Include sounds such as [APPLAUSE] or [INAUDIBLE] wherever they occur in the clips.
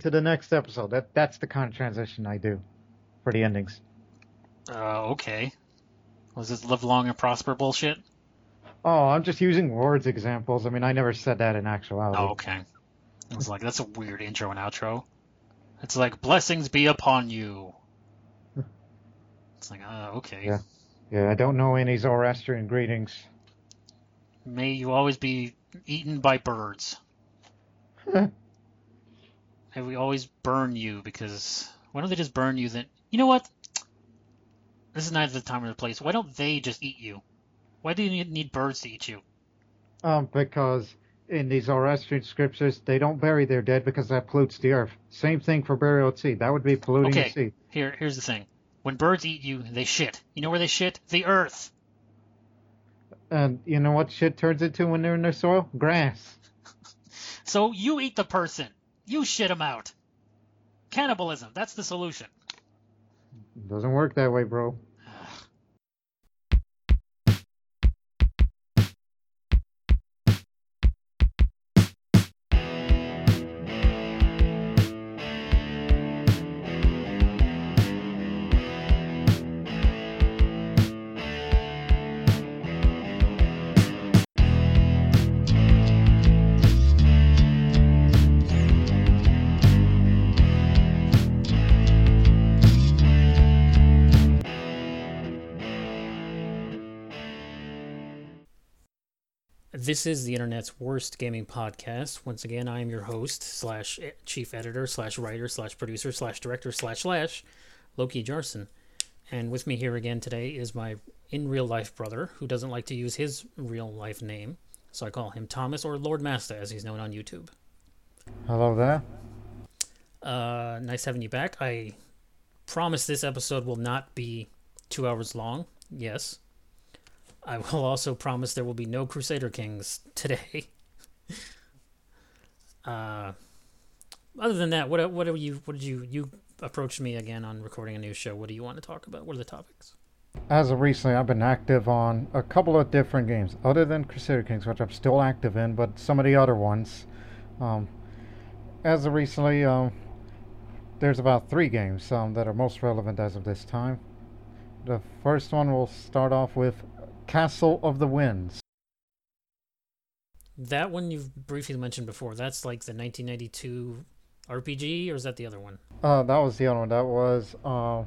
to the next episode. That that's the kind of transition I do for the endings. Uh, okay. Was this live long and prosper bullshit? Oh, I'm just using words examples. I mean, I never said that in actuality. Oh, okay. I was like, that's a weird intro and outro. It's like, blessings be upon you. It's like, uh, okay. Yeah. Yeah, I don't know any Zoroastrian greetings. May you always be eaten by birds. [LAUGHS] May we always burn you because why don't they just burn you then? You know what? This is neither the time or the place. Why don't they just eat you? Why do you need, need birds to eat you? Um, because in the Zoroastrian scriptures, they don't bury their dead because that pollutes the earth. Same thing for burial at sea. That would be polluting Okay. the sea. Here, here's the thing. When birds eat you, they shit. You know where they shit? The earth. And you know what shit turns into when they're in their soil? Grass. [LAUGHS] So you eat the person. You shit them out. Cannibalism. That's the solution. Doesn't work that way, bro. This is the internet's worst gaming podcast. Once again, I am your host slash chief editor slash writer slash producer slash director slash slash Loki Jarson. And with me here again today is my in real life brother who doesn't like to use his real life name. So I call him Thomas or Lord Master as he's known on YouTube. Hello there. Uh, nice having you back. I promise this episode will not be two hours long. Yes. I will also promise there will be no Crusader Kings today. [LAUGHS] uh, other than that, what what are you? What did you you me again on recording a new show? What do you want to talk about? What are the topics? As of recently, I've been active on a couple of different games, other than Crusader Kings, which I'm still active in, but some of the other ones. Um, as of recently, um, there's about three games um, that are most relevant as of this time. The first one we'll start off with Castle of the Winds. That one you've briefly mentioned before. That's like the 1992 RPG, or is that the other one? Uh, that was the other one. That was, uh,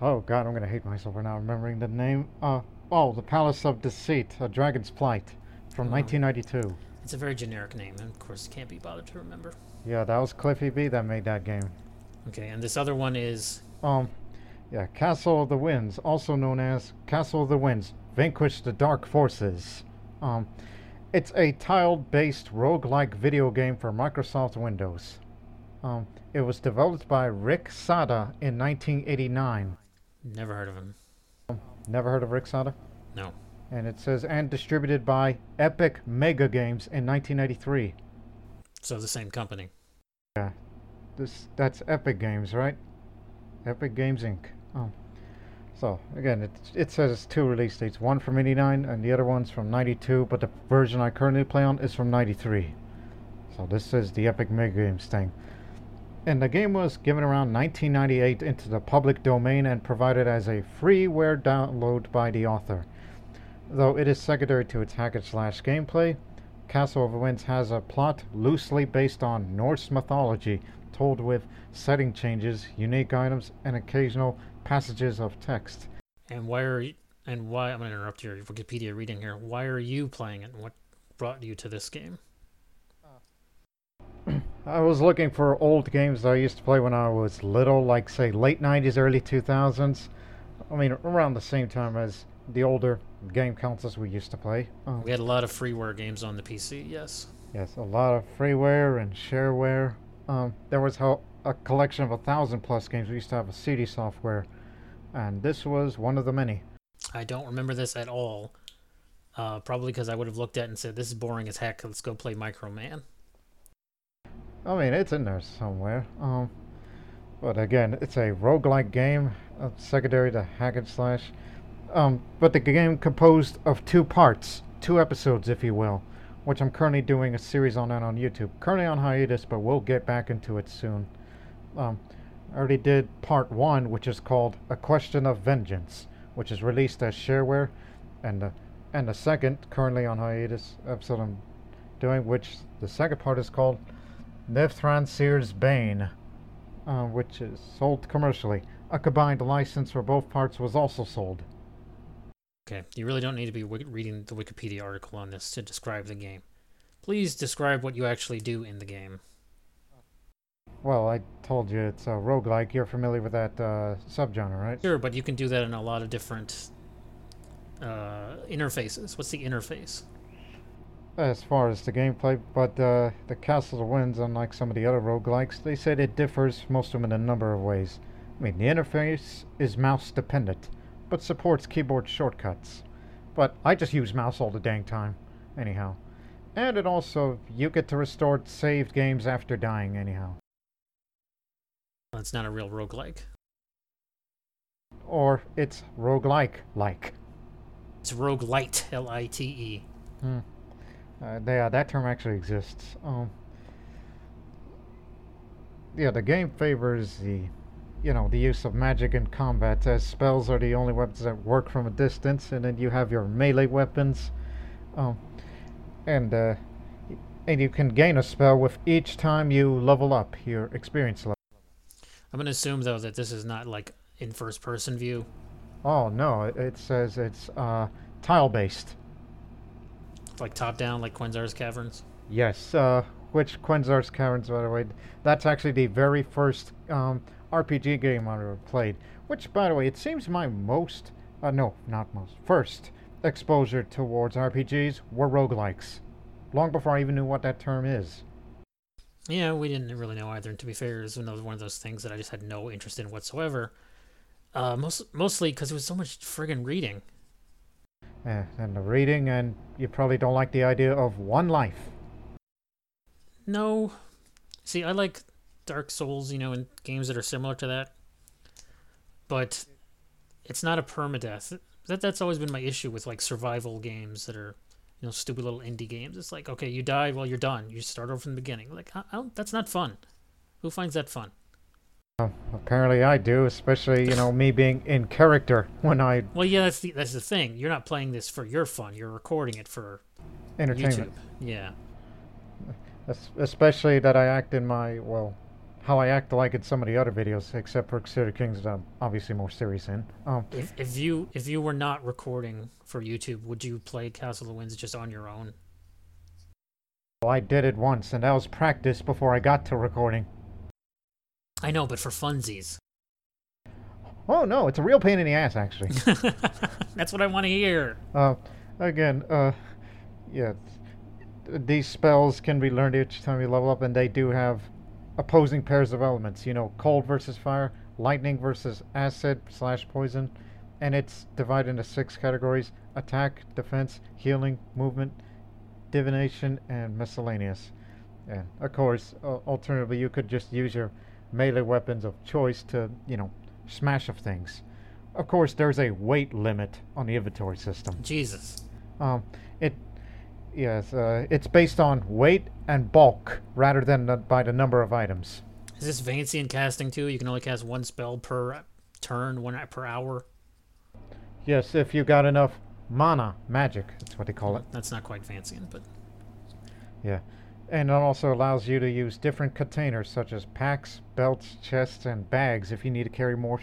oh god, I'm gonna hate myself for not remembering the name. Uh, oh, the Palace of Deceit, A Dragon's Plight, from Oh. 1992. It's a very generic name, and of course can't be bothered to remember. Yeah, that was Cliffy B that made that game. Okay, and this other one is Um, yeah, Castle of the Winds, also known as Castle of the Winds, Vanquish the Dark Forces. Um, it's a tiled-based roguelike video game for Microsoft Windows. Um, it was developed by Rick Saada in 1989. never heard of him. Never heard of Rick Saada? No. And it says, and distributed by Epic Mega Games in 1993. So the same company. Yeah. This that's Epic Games, right? Epic Games Inc. Oh. So again, it it says two release dates, one from '89 and the other one's from '92. But the version I currently play on is from '93. So this is the Epic Mega Games thing. And the game was given around 1998 into the public domain and provided as a freeware download by the author. Though it is secondary to its hack and slash gameplay, Castle of Winds has a plot loosely based on Norse mythology, told with setting changes, unique items, and occasional passages of text. And why are you, and why I'm to interrupt your Wikipedia reading here. Why are you playing it? and What brought you to this game? [CLEARS THROAT] I was looking for old games that I used to play when I was little, like say late 90s, early 2000s. I mean, around the same time as the older game consoles we used to play. Um, We had a lot of freeware games on the PC. Yes. Yes, a lot of freeware and shareware. Um, there was a collection of a thousand plus games. We used to have a CD software, and this was one of the many. I don't remember this at all. Uh, probably because I would have looked at it and said, "This is boring as heck. Let's go play Micro Man." I mean, it's in there somewhere. Um, but again, it's a roguelike game, uh, secondary to hack and slash. Um, but the game composed of two parts, two episodes, if you will. which I'm currently doing a series on that on YouTube. Currently on hiatus, but we'll get back into it soon. Um, I already did part one, which is called A Question of Vengeance, which is released as shareware, and the and the second, currently on hiatus, episode I'm doing, which the second part is called Lifthransir's Bane, uh, which is sold commercially. A combined license for both parts was also sold. Okay, you really don't need to be reading the Wikipedia article on this to describe the game. Please describe what you actually do in the game. Well, I told you it's a roguelike. You're familiar with that uh, subgenre, right? Sure, but you can do that in a lot of different uh, interfaces. What's the interface? As far as the gameplay, but uh, the Castle of Winds, unlike some of the other roguelikes, they said it differs, most of them in a number of ways. I mean, the interface is mouse dependent, but supports keyboard shortcuts. But I just use mouse all the dang time, anyhow. And it also, you get to restore saved games after dying, anyhow. Well, it's not a real roguelike. Or it's roguelike like. It's roguelite, L I T E. Hmm. Uh, yeah, that term actually exists. Um, yeah, the game favors the, you know, the use of magic in combat, as spells are the only weapons that work from a distance, and then you have your melee weapons, um, and uh, and you can gain a spell with each time you level up your experience level. I'm gonna assume though that this is not like in first person view. Oh no, it, it says it's uh, tile based. Like top down, like Quenzar's Caverns. Yes, uh, which Quenzar's Caverns, by the way, that's actually the very first um, RPG game I ever played. Which, by the way, it seems my most, uh, no, not most, first exposure towards RPGs were roguelikes. Long before I even knew what that term is. Yeah, we didn't really know either. And to be fair, it was one of those things that I just had no interest in whatsoever. Uh, most, mostly because it was so much friggin' reading. Eh, and the reading, and you probably don't like the idea of one life. No. See, I like Dark Souls, you know, and games that are similar to that. But it's not a permadeath. That that's always been my issue with like survival games that are, you know, stupid little indie games. It's like, okay, you die, well, you're done. You start over from the beginning. Like, I, that's not fun. Who finds that fun? Uh, apparently I do, especially, you know, me being in character when I Well, yeah, that's the that's the thing. You're not playing this for your fun. You're recording it for entertainment. YouTube. Yeah. Especially that I act in my well, how I act like in some of the other videos, except for City Kings that I'm obviously more serious in. Um, If if you if you were not recording for YouTube, would you play Castle of Winds just on your own? well, I did it once, and that was practice before I got to recording. I know, but for funsies. Oh no, it's a real pain in the ass, actually. [LAUGHS] That's what I want to hear. uh, again, uh, yeah, these spells can be learned each time you level up, and they do have opposing pairs of elements. You know, cold versus fire, lightning versus acid slash poison, and it's divided into six categories: attack, defense, healing, movement, divination, and miscellaneous. And of course, uh, alternatively, you could just use your melee weapons of choice to, you know, smash of things. Of course, there's a weight limit on the inventory system. Jesus. Um, it, yes, uh, it's based on weight and bulk rather than by the number of items. Is this fancy in casting too? You can only cast one spell per turn, one per hour. Yes, if you got enough mana, magic, that's what they call it. That's not quite fancy, but Yeah. And it also allows you to use different containers such as packs, belts, chests, and bags if you need to carry more.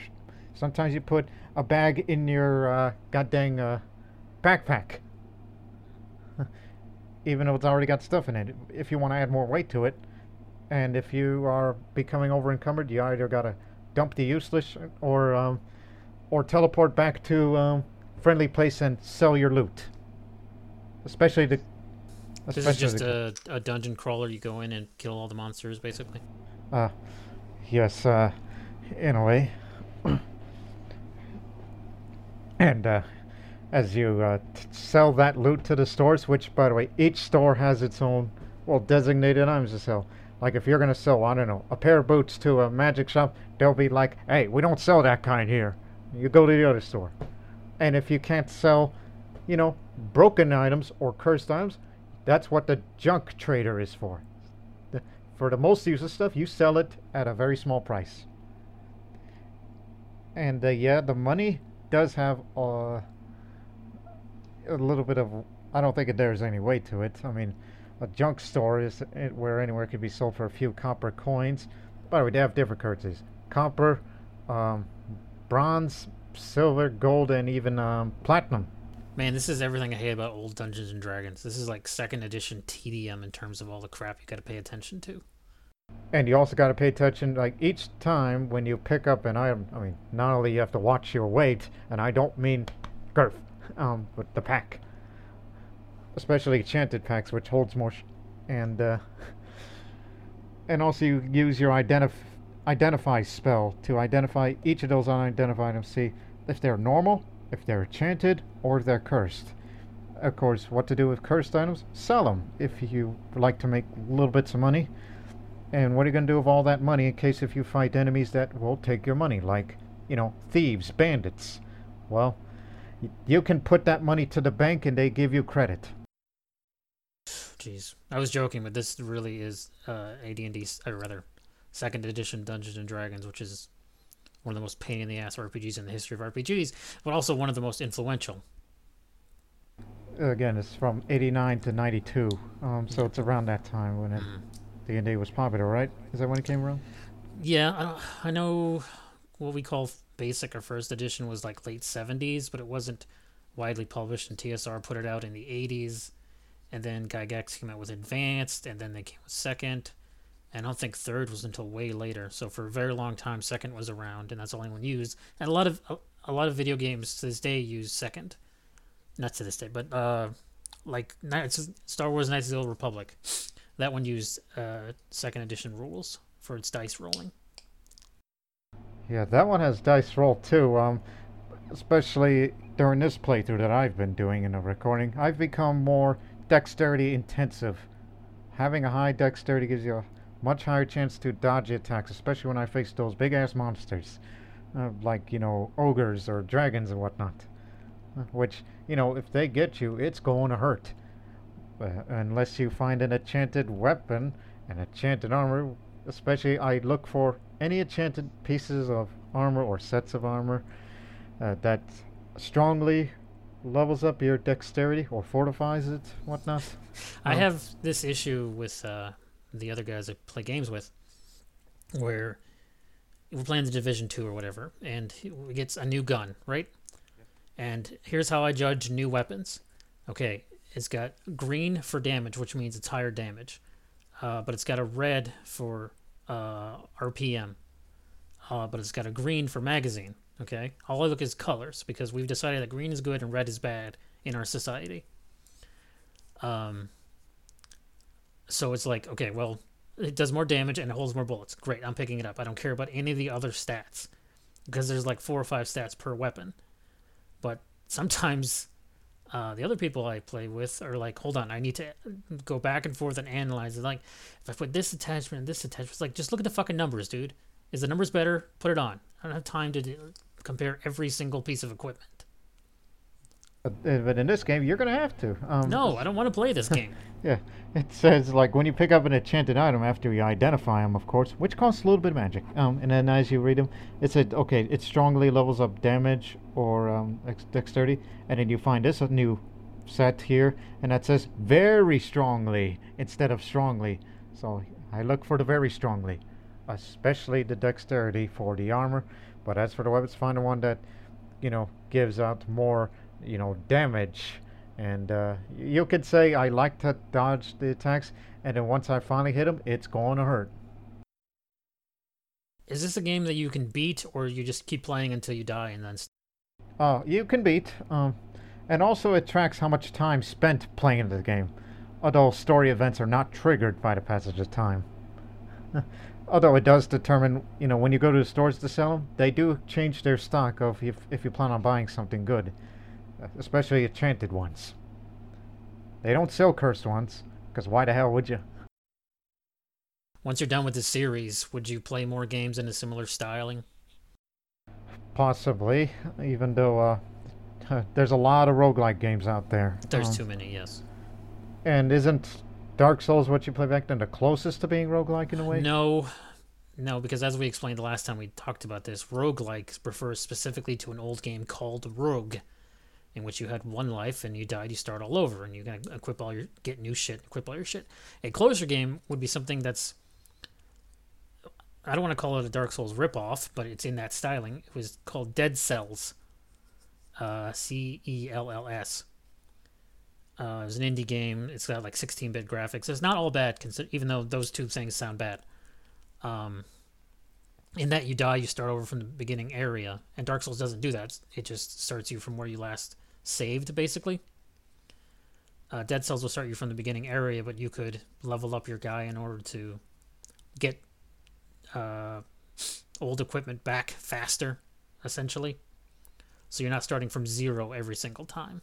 Sometimes you put a bag in your uh, goddamn uh, backpack. Even though it's already got stuff in it. If you want to add more weight to it, and if you are becoming over encumbered, you either got to dump the useless or um, or teleport back to um, friendly place and sell your loot. Especially the. this is just the- a, a dungeon crawler. You go in and kill all the monsters, basically. Uh, yes, uh, in a way. [COUGHS] and, uh, as you, uh, t- sell that loot to the stores, which, by the way, each store has its own, well, designated items to sell. Like, if you're gonna sell, I don't know, a pair of boots to a magic shop, they'll be like, hey, we don't sell that kind here. You go to the other store. And if you can't sell, you know, broken items or cursed items, That's what the junk trader is for. The, for the most useless stuff, you sell it at a very small price. And uh, yeah, the money does have uh, a little bit of. I don't think there's any weight to it. I mean, a junk store is it- where anywhere could be sold for a few copper coins. By the way, they have different currencies: copper, um, bronze, silver, gold, and even um, platinum. Man, this is everything I hate about old Dungeons and Dragons. This is like second edition TDM in terms of all the crap you got to pay attention to. And you also got to pay attention, like each time when you pick up an item. I mean, not only you have to watch your weight, and I don't mean girth, um, but the pack, especially enchanted packs, which holds more, and uh, [LAUGHS] and also you use your identif- identify spell to identify each of those unidentified items. See if they're normal, if they're enchanted, or if they're cursed. Of course, what to do with cursed items? Sell them if you like to make little bits of money. And what are you going to do with all that money in case if you fight enemies that will take your money, like, you know, thieves, bandits? Well, you can put that money to the bank and they give you credit. Jeez, I was joking, but this really is uh, AD&D, or rather, second edition Dungeons and Dragons, which is one of the most pain in the ass RPGs in the history of RPGs, but also one of the most influential. Again, it's from 89 to 92, um, so it's around that time when it, D&D was popular, right? Is that when it came around? Yeah, I, I know what we call basic or first edition was like late 70s, but it wasn't widely published, and TSR put it out in the 80s, and then Gygax came out with advanced, and then they came with second, and I don't think third was until way later. So for a very long time, second was around, and that's the only one used. And a lot of a, a lot of video games to this day use second, not to this day, but uh, like Star Wars: Knights of the Old Republic, that one used uh, second edition rules for its dice rolling. Yeah, that one has dice roll too. Um, especially during this playthrough that I've been doing in the recording, I've become more dexterity intensive. Having a high dexterity gives you a much higher chance to dodge attacks, especially when I face those big ass monsters, uh, like you know ogres or dragons and whatnot. Uh, Which you know, if they get you, it's going to hurt. Uh, unless you find an enchanted weapon and enchanted armor, especially I look for any enchanted pieces of armor or sets of armor uh, that strongly levels up your dexterity or fortifies it, whatnot. I Um, have this issue with uh, the other guys I play games with, where we're playing the Division Two or whatever, and he gets a new gun, right? And here's how I judge new weapons. Okay, it's got green for damage, which means it's higher damage, uh, but it's got a red for uh, RPM, uh, but it's got a green for magazine. Okay, all I look is colors because we've decided that green is good and red is bad in our society. Um, so it's like, okay, well, it does more damage and it holds more bullets. Great, I'm picking it up. I don't care about any of the other stats because there's like four or five stats per weapon. But sometimes uh, the other people I play with are like, hold on, I need to go back and forth and analyze it. Like, if I put this attachment and this attachment, it's like, just look at the fucking numbers, dude. Is the numbers better? Put it on. I don't have time to do, compare every single piece of equipment. Uh, but in this game, you're gonna have to. Um, No, [LAUGHS] I don't want to play this game. [LAUGHS] Yeah, it says like when you pick up an enchanted item after you identify them, of course, which costs a little bit of magic. Um, and then as you read them, it said okay, it strongly levels up damage or um, dexterity, and then you find this a new set here, and that says very strongly instead of strongly. So I look for the very strongly, especially the dexterity for the armor. But as for the weapons, find the one that you know gives out more you know damage and uh, you could say I like to dodge the attacks, and then once I finally hit them, it's going to hurt. Is this a game that you can beat, or you just keep playing until you die and then? St- Uh, you can beat, um, and also it tracks how much time spent playing the game, although story events are not triggered by the passage of time. [LAUGHS] although it does determine, you know, when you go to the stores to sell them, they do change their stock of if, if you plan on buying something good, especially enchanted ones. They don't sell cursed ones, because why the hell would you? Once you're done with the series, would you play more games in a similar styling? Possibly, even though uh, there's a lot of roguelike games out there. There's Um, too many, yes. And isn't Dark Souls what you play back then the closest to being roguelike in a way? No, no, because as we explained the last time we talked about this, roguelike refers specifically to an old game called Rogue, in which you had one life and you died, you start all over, and you can equip all your get new shit, equip all your shit. A closer game would be something that's I don't want to call it a Dark Souls ripoff, but it's in that styling. It was called Dead Cells, uh, C E L L S. Uh, it's an indie game. It's got like 16-bit graphics. It's not all bad, even though those two things sound bad. Um, in that you die, you start over from the beginning area, and Dark Souls doesn't do that. It just starts you from where you last saved, basically. Uh, Dead Cells will start you from the beginning area, but you could level up your guy in order to get uh, old equipment back faster, essentially. So you're not starting from zero every single time.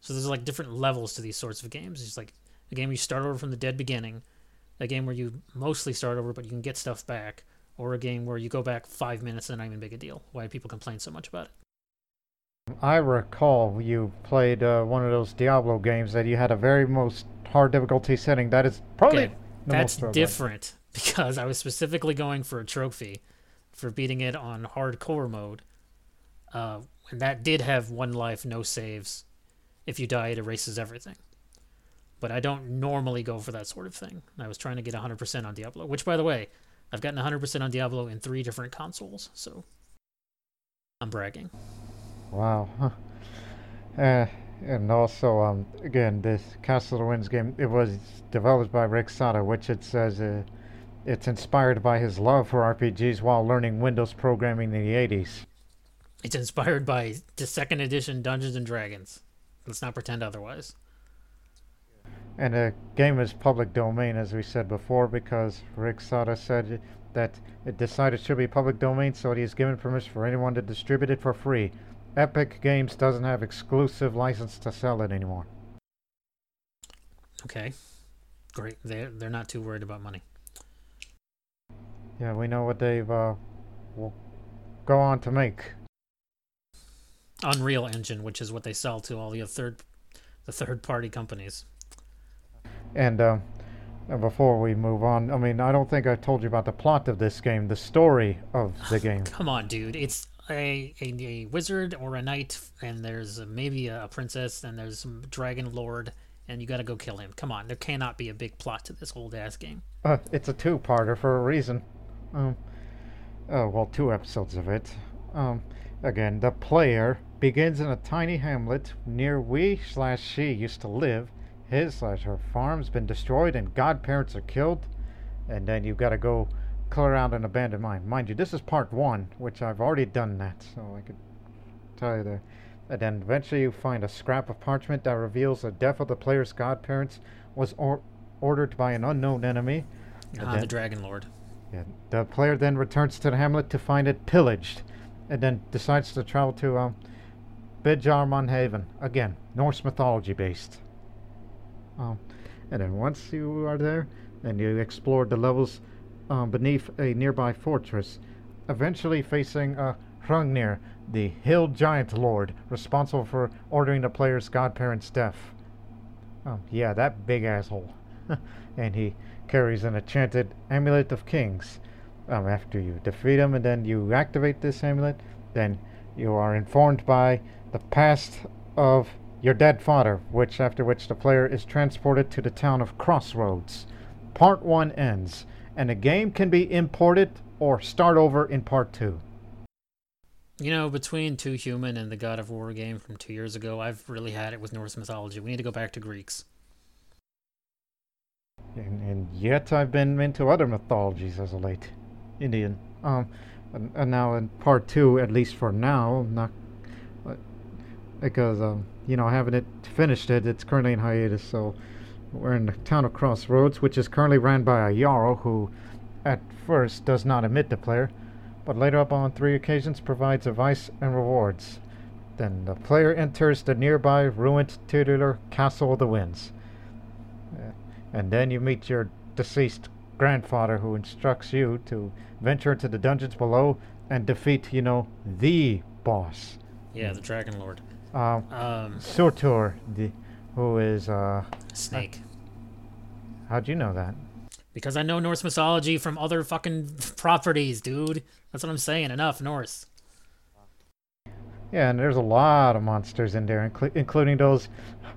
So there's like different levels to these sorts of games. It's like a game where you start over from the dead beginning, a game where you mostly start over but you can get stuff back, or a game where you go back five minutes and not even big a deal. Why people complain so much about it? I recall you played uh, one of those Diablo games that you had a very most hard difficulty setting. That is probably Okay, the That's most different [LAUGHS] because I was specifically going for a trophy for beating it on hardcore mode. Uh, and that did have one life, no saves. If you die, it erases everything. But I don't normally go for that sort of thing. I was trying to get 100% on Diablo, which, by the way, I've gotten 100% on Diablo in three different consoles, so I'm bragging. Wow. Huh. [LAUGHS] Uh, and also, um, again, this Castle of the Winds game, it was developed by Rick Saada, which it says uh, it's inspired by his love for RPGs while learning Windows programming in the 80s. It's inspired by the second edition Dungeons and Dragons. Let's not pretend otherwise. And the game is public domain, as we said before, because Rick Saada said that it decided it should be public domain, so he has given permission for anyone to distribute it for free. Epic Games doesn't have exclusive license to sell it anymore. Okay, great. They're they're not too worried about money. Yeah, we know what they've uh, will go on to make. Unreal Engine, which is what they sell to all the third the third party companies. And um, before we move on, I mean, I don't think I told you about the plot of this game, the story of the [SIGHS] game. Come on, dude. It's a, a, a wizard or a knight, and there's maybe a princess, and there's some dragon lord, and you got to go kill him. Come on, there cannot be a big plot to this old ass game. Uh, it's a two-parter for a reason. Um, oh, well, two episodes of it. Um, again, the player begins in a tiny hamlet near we slash she used to live. His slash her farm's been destroyed and godparents are killed. And then you've got to go clear out an abandoned mine. Mind you, this is part one, which I've already done that, so I could tell you there. And then eventually you find a scrap of parchment that reveals the death of the player's godparents was or- ordered by an unknown enemy. Ah, the dragon lord. yeah, the player then returns to the hamlet to find it pillaged, and then decides to travel to um, Bjarnarhaven again, Norse mythology based. Um, and then once you are there, then you explore the levels um, beneath a nearby fortress, eventually facing uh, Hrungnir, the hill giant lord responsible for ordering the player's godparents' death. Um, yeah, that big asshole. [LAUGHS] and he carries an enchanted amulet of kings. Um, after you defeat him and then you activate this amulet, then you are informed by the past of your dead father, which after which the player is transported to the town of Crossroads. Part 1 ends, and the game can be imported or start over in part 2. You know, between Too Human and the God of War game from two years ago, I've really had it with Norse mythology. We need to go back to Greeks. And, and yet I've been into other mythologies as of late. Indian. Um, and, and now in part two, at least for now, not uh, because um, you know, I haven't it finished it. It's currently in hiatus, so we're in the town of Crossroads, which is currently ran by a Jarl who, at first, does not admit the player, but later up on three occasions provides advice and rewards. Then the player enters the nearby ruined titular Castle of the Winds. Uh, and then you meet your deceased grandfather who instructs you to venture into the dungeons below and defeat, you know, the boss. Yeah, the Dragon Lord. Um, Um, Surtur, the, who is, uh, Snake. How'd you know that? Because I know Norse mythology from other fucking [LAUGHS] properties, dude. That's what I'm saying. Enough Norse. Yeah, and there's a lot of monsters in there, inclu- including those.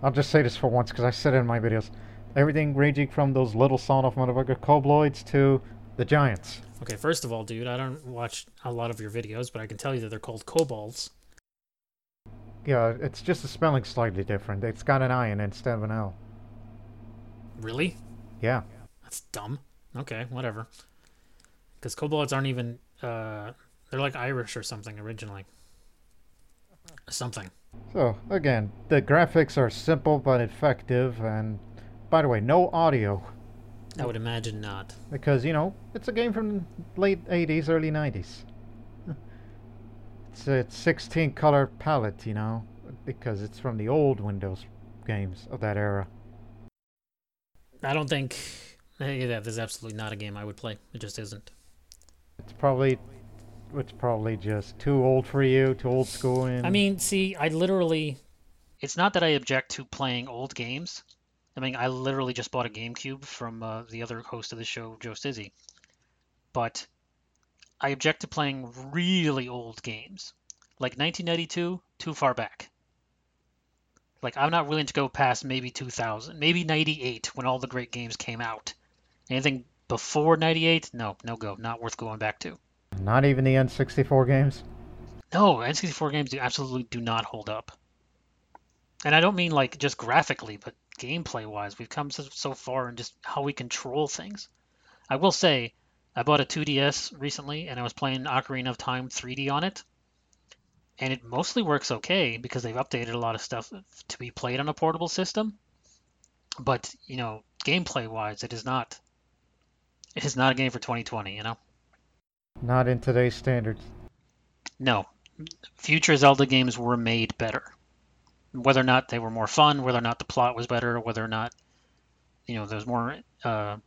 I'll just say this for once because I said it in my videos. Everything ranging from those little son of motherfucker Kobloids to the giants. Okay, first of all, dude, I don't watch a lot of your videos, but I can tell you that they're called kobolds. Yeah, it's just the spelling slightly different. It's got an I in it instead of an L. Really? Yeah. That's dumb. Okay, whatever. Because kobolds aren't even. Uh, they're like Irish or something originally. Something. So, again, the graphics are simple but effective, and by the way, no audio. I would imagine not. Because, you know, it's a game from late 80s, early 90s. It's a 16 color palette, you know, because it's from the old Windows games of that era. I don't think. eh, Yeah, there's absolutely not a game I would play. It just isn't. It's probably it's probably just too old for you, too old school and I mean, see, I literally. It's not that I object to playing old games. I mean, I literally just bought a GameCube from uh, the other host of the show, Joe Stizzy. But I object to playing really old games. Like 1992, too far back. Like, I'm not willing to go past maybe 2000, maybe 98 when all the great games came out. Anything before 98, no, no go. Not worth going back to. not even the N64 games. No, N64 games do absolutely do not hold up. And I don't mean like just graphically, but gameplay wise, we've come so, so far in just how we control things. I will say, I bought a 2DS recently and I was playing Ocarina of Time 3D on it. And it mostly works okay because they've updated a lot of stuff to be played on a portable system. But, you know, gameplay wise, it is not it is not a game for 2020, you know? Not in today's standards. No, future Zelda games were made better. Whether or not they were more fun, whether or not the plot was better, whether or not you know there was more uh,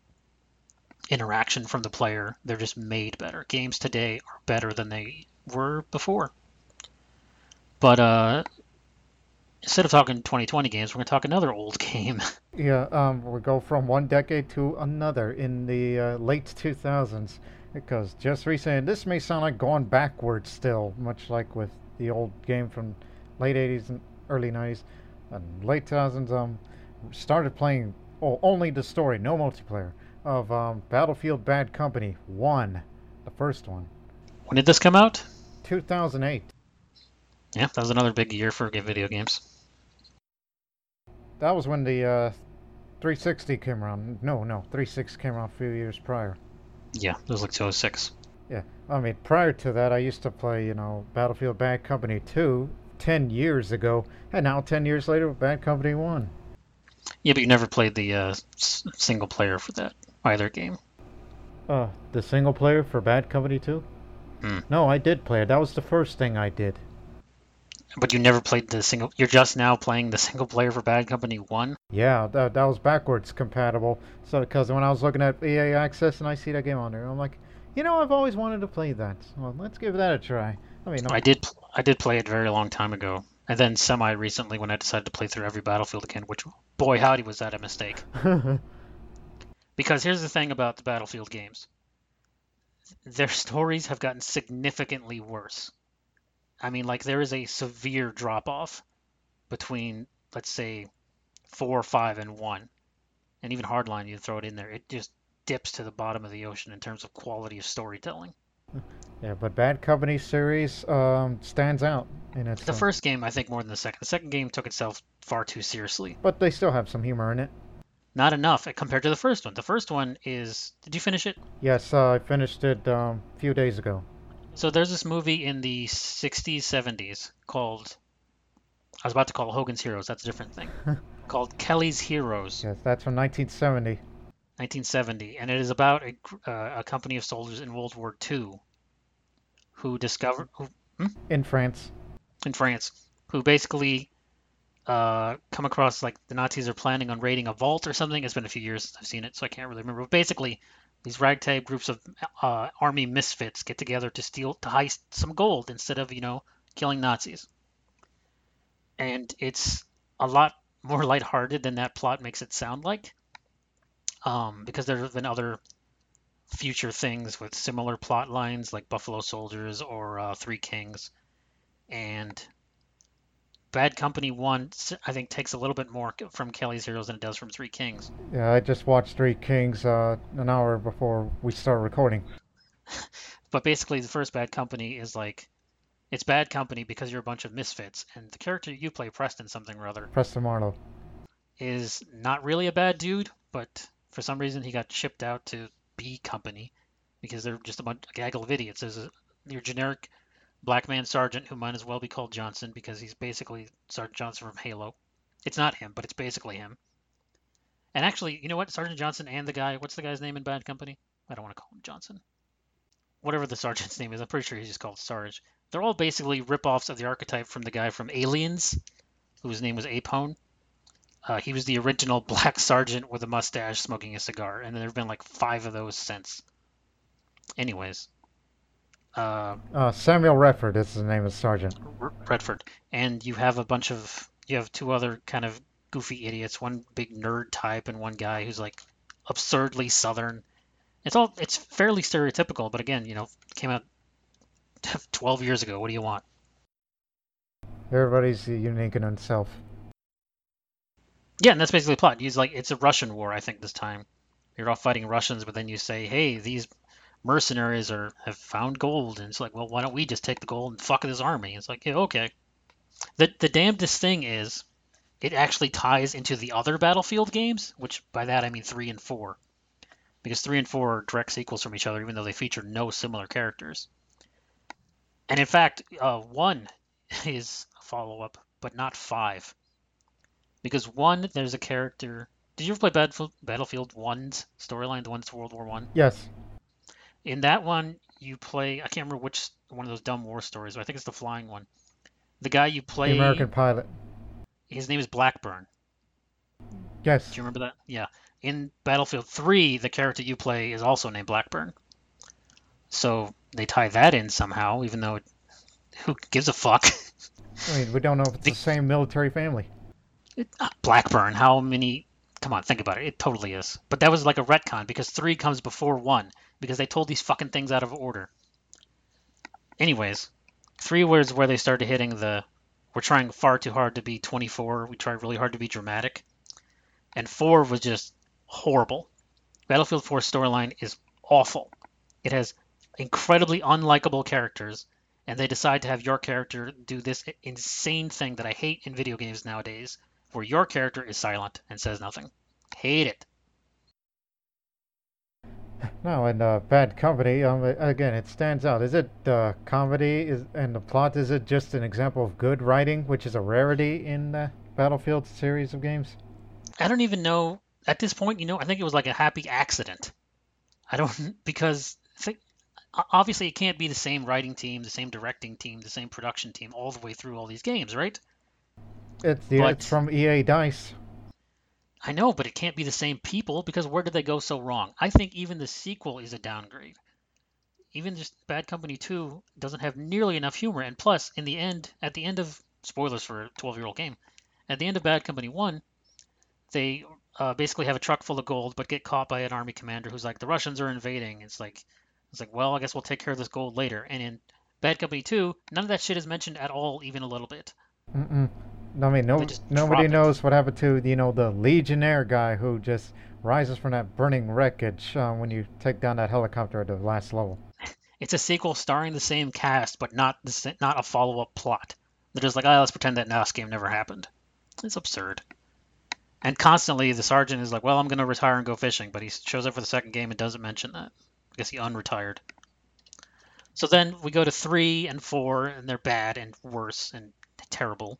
interaction from the player, they're just made better. Games today are better than they were before. But uh, instead of talking 2020 games, we're gonna talk another old game. [LAUGHS] Yeah, um, we go from one decade to another in the uh, late 2000s. Because just recently, this may sound like going backwards still, much like with the old game from late 80s and early 90s. And late 2000s, um, started playing oh, only the story, no multiplayer, of um, Battlefield Bad Company 1, the first one. when did this come out? 2008. Yeah, that was another big year for video games. That was when the uh, 360 came around. No, no, 360 came around a few years prior. Yeah, it was like 206. Yeah, I mean, prior to that, I used to play, you know, Battlefield Bad Company 2 10 years ago, and now 10 years later, Bad Company 1. Yeah, but you never played the uh, s- single player for that either game. Uh, the single player for Bad Company 2? Hmm. No, I did play it. That was the first thing I did. But you never played the single. You're just now playing the single player for Bad Company One. Yeah, that, that was backwards compatible. So, because when I was looking at EA Access and I see that game on there, I'm like, you know, I've always wanted to play that. Well, let's give that a try. I mean, I did. I did play it very long time ago, and then semi recently when I decided to play through every Battlefield again. Which, boy, howdy, was that a mistake? [LAUGHS] Because here's the thing about the Battlefield games. Their stories have gotten significantly worse. I mean, like there is a severe drop off between, let's say, four, five, and one, and even Hardline. You throw it in there, it just dips to the bottom of the ocean in terms of quality of storytelling. yeah, but Bad Company series um, stands out in its. The uh, first game, I think, more than the second. The second game took itself far too seriously. But they still have some humor in it. Not enough compared to the first one. The first one is. Did you finish it? Yes, uh, I finished it um, a few days ago. So there's this movie in the 60s, 70s called. I was about to call it Hogan's Heroes. That's a different thing. [LAUGHS] called Kelly's Heroes, Yes, that's from 1970. 1970, and it is about a, uh, a company of soldiers in World War II who discover who, In France. in France who basically uh, come across like the Nazis are planning on raiding a vault or something. It's been a few years since I've seen it, so I can't really remember. But basically, these ragtag groups of uh, army misfits get together to steal to heist some gold instead of you know killing Nazis. And it's a lot more [LAUGHS] lighthearted than that plot makes it sound like. um, because there have been other future things with similar plot lines like Buffalo Soldiers or uh, Three Kings, and Bad Company One I think takes a little bit more from Kelly's Heroes than it does from Three Kings. Yeah, I just watched Three Kings uh, an hour before we start recording. [LAUGHS] but basically, the first Bad Company is like it's Bad Company because you're a bunch of misfits, and the character you play, Preston something or other, Preston Marlowe, is not really a bad dude, but for some reason he got shipped out to B Company because they're just a bunch a gaggle of idiots. There's a your generic black man sergeant who might as well be called Johnson because he's basically Sergeant Johnson from Halo. It's not him, but it's basically him. And actually, you know what? Sergeant Johnson and the guy, what's the guy's name in Bad Company? I don't want to call him Johnson. Whatever the sergeant's name is, I'm pretty sure he's just called Sarge. They're all basically rip-offs of the archetype from the guy from Aliens, whose name was Apone. Uh, he was the original [LAUGHS] black sergeant with a mustache smoking a cigar, and there have been like five of those since. Anyways, uh, uh, Samuel Redford is the name of Sergeant. Redford, and you have a bunch of you have two other kind of goofy idiots, one big nerd type, and one guy who's like absurdly southern. It's all it's fairly stereotypical, but again, you know, came out [LAUGHS] 12 years ago. What do you want? Everybody's unique in himself. Yeah, and that's basically the plot. He's like, it's a Russian war, I think, this time. You're all fighting Russians, but then you say, hey, these mercenaries are have found gold, and it's like, well, why don't we just take the gold and fuck this army? It's like, yeah, okay. The the damnedest thing is, it actually ties into the other Battlefield games, which by that I mean three and four, because three and four are direct sequels from each other, even though they feature no similar characters. And in fact, uh, one [LAUGHS] is a follow up, but not five, because one there's a character. Did you ever play Battlefield One's storyline, the one that's World War One? Yes. In that one, you play. I can't remember which one of those dumb war stories, but I think it's the flying one. The guy you play. The American pilot. His name is Blackburn. Yes. Do you remember that? Yeah. In Battlefield 3, the character you play is also named Blackburn. So they tie that in somehow, even though it, who gives a fuck? I mean, we don't know if it's the, the same military family. It, uh, Blackburn, how many? Come on, think about it. It totally is. But that was like a retcon because three comes before one because they told these fucking things out of order. Anyways, three words where they started hitting the we're trying far too hard to be 24. We tried really hard to be dramatic. And four was just horrible. Battlefield 4 storyline is awful. It has incredibly unlikable characters, and they decide to have your character do this insane thing that I hate in video games nowadays, where your character is silent and says nothing. Hate it. No, and uh, Bad Company. Um, again, it stands out. Is it uh, comedy? Is and the plot? Is it just an example of good writing, which is a rarity in the Battlefield series of games? I don't even know at this point. You know, I think it was like a happy accident. I don't [LAUGHS] because think, obviously it can't be the same writing team, the same directing team, the same production team all the way through all these games, right? It's the, but, it's from EA Dice. I know, but it can't be the same people because where did they go so wrong? I think even the sequel is a downgrade. Even just Bad Company 2 doesn't have nearly enough humor. And plus, in the end, at the end of spoilers for a 12 year old game, at the end of Bad Company 1, they uh, basically have a truck full of gold, but get caught by an army commander who's like, the Russians are invading. It's like, it's like, well, I guess we'll take care of this gold later. And in Bad Company 2, none of that shit is mentioned at all, even a little bit. Mm-mm. I mean, no, nobody knows what happened to you know the Legionnaire guy who just rises from that burning wreckage uh, when you take down that helicopter at the last level. It's a sequel starring the same cast, but not the, not a follow-up plot. They're just like, oh, let's pretend that NAS game never happened. It's absurd. And constantly, the sergeant is like, well, I'm going to retire and go fishing, but he shows up for the second game and doesn't mention that. I guess he unretired. So then we go to three and four, and they're bad and worse and terrible.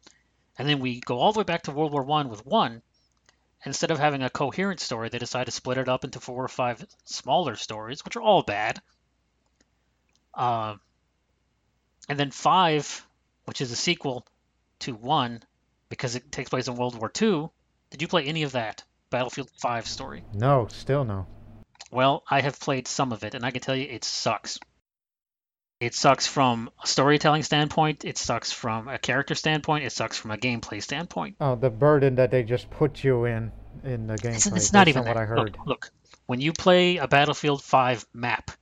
And then we go all the way back to World War One with one. Instead of having a coherent story, they decide to split it up into four or five smaller stories, which are all bad. Uh, and then five, which is a sequel to one, because it takes place in World War Two. Did you play any of that Battlefield Five story? No, still no. Well, I have played some of it, and I can tell you it sucks. It sucks from a storytelling standpoint. It sucks from a character standpoint. It sucks from a gameplay standpoint. Oh, the burden that they just put you in in the gameplay. It's, it's not even what. I heard. Look, look, when you play a Battlefield 5 map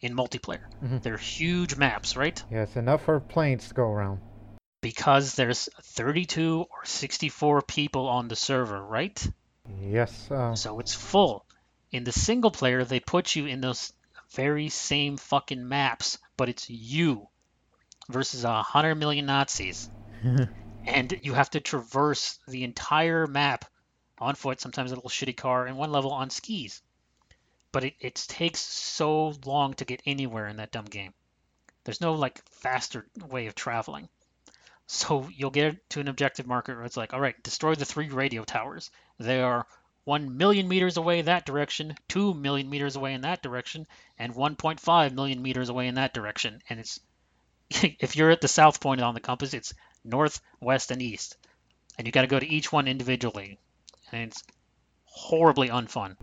in multiplayer, Mhm. they're huge maps, right? Yes, enough for planes to go around. Because there's 32 or 64 people on the server, right? Yes. Uh, So it's full. In the single player, they put you in those very same fucking maps, but it's you versus a hundred million Nazis. [LAUGHS] and you have to traverse the entire map on foot, sometimes a little shitty car, and one level on skis. But it, it takes so long to get anywhere in that dumb game. There's no like faster way of traveling. So you'll get to an objective marker where it's like, all right, destroy the three radio towers. They are one million meters away that direction, two million meters away in that direction, and 1.5 million meters away in that direction. And it's [LAUGHS] if you're at the south point on the compass, it's north, west, and east, and you got to go to each one individually, and it's horribly unfun.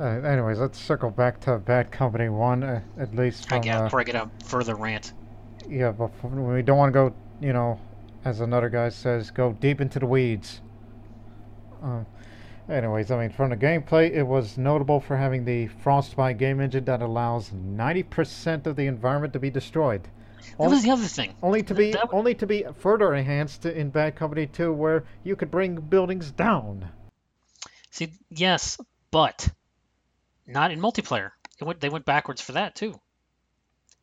uh, anyways, let's circle back to Bad Company One, uh, at least I from get uh, before I get a further rant. yeah. But we don't want to go, you know, as another guy says, go deep into the weeds. Um, anyways, I mean, from the gameplay, it was notable for having the Frostbite game engine that allows 90% of the environment to be destroyed. That was the other thing. Only to be That- only to be further enhanced in Bad Company 2 where you could bring buildings down. See, yes, but not in multiplayer. It went, they went backwards for that too.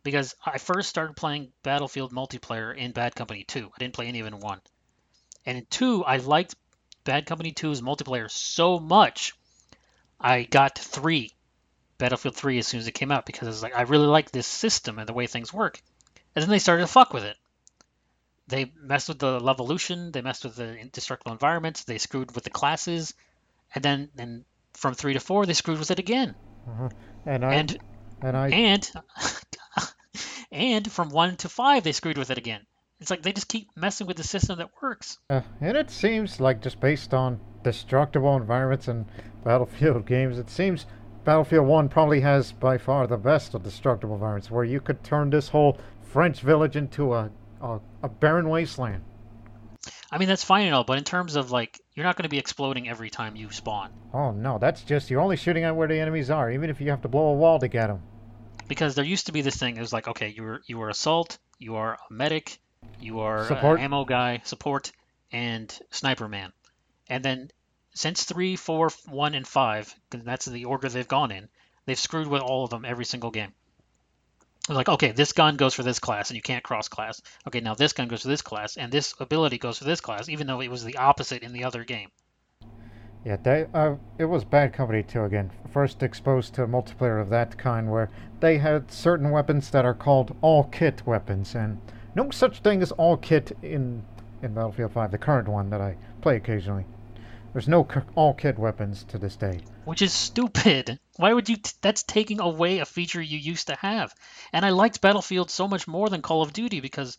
Because I first started playing Battlefield multiplayer in Bad Company 2. I didn't play any of it in 1. And in 2, I liked Bad Company 2's multiplayer so much, I got 3, Battlefield 3, as soon as it came out, because I was like, I really like this system and the way things work. And then they started to fuck with it. They messed with the levolution, they messed with the indestructible environments, they screwed with the classes, and then and from three to four they screwed with it again mm-hmm. And I and and I and [LAUGHS] and from one to five they screwed with it again it's like they just keep messing with the system that works Uh, and it seems like just based on destructible environments and Battlefield [LAUGHS] games, it seems Battlefield 1 probably has by far the best of destructible environments, where you could turn this whole French village into a, a, a barren wasteland. i mean that's fine and all but in terms of like you're not going to be exploding every time you spawn Oh no, that's just, you're only shooting at where the enemies are, even if you have to blow a wall to get them. because there used to be this thing it was like okay you're you are assault you are a medic you are a Support. ammo guy support and sniper man and then since three four one and five that's the order they've gone in they've screwed with all of them every single game It's like okay this gun goes for this class and you can't cross class okay now this gun goes for this class and this ability goes for this class even though it was the opposite in the other game Yeah, they, uh, it was Bad Company too. again. First exposed to multiplayer of that kind where they had certain weapons that are called all kit weapons, and no such thing as all kit in, in Battlefield 5, the current one that I play occasionally. There's no all kit weapons to this day. which is stupid. Why would you? T- that's taking away a feature you used to have. And I liked Battlefield so much more than Call of Duty because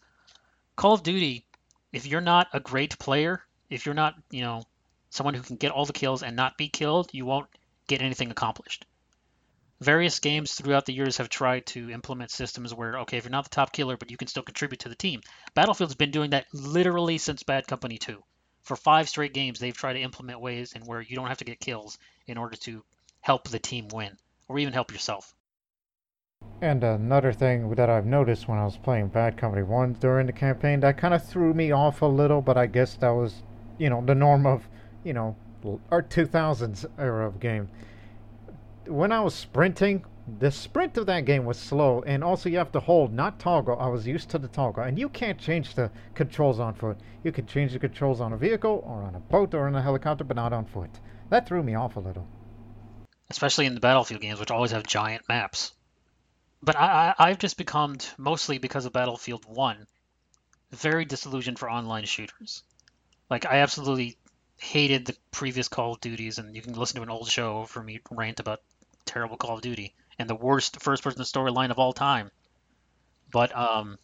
Call of Duty, if you're not a great player, if you're not, you know, someone who can get all the kills and not be killed, you won't get anything accomplished. Various games throughout the years have tried to implement systems where, okay, if you're not the top killer, but you can still contribute to the team. Battlefield's been doing that literally since Bad Company 2. For five straight games, they've tried to implement ways in where you don't have to get kills in order to help the team win, or even help yourself. And another thing that I've noticed when I was playing Bad Company 1 during the campaign, that kind of threw me off a little, but I guess that was, you know, the norm of, you know, our 2000s era of game. When I was sprinting, the sprint of that game was slow, and also you have to hold, not toggle. I was used to the toggle, and you can't change the controls on foot. You can change the controls on a vehicle, or on a boat, or on a helicopter, but not on foot. That threw me off a little. especially in the Battlefield games, which always have giant maps. But I, I, I've just become, mostly because of Battlefield 1, very disillusioned for online shooters. Like, I absolutely hated the previous Call of Duties, and you can listen to an old show for me rant about terrible Call of Duty and the worst first-person storyline of all time. But um,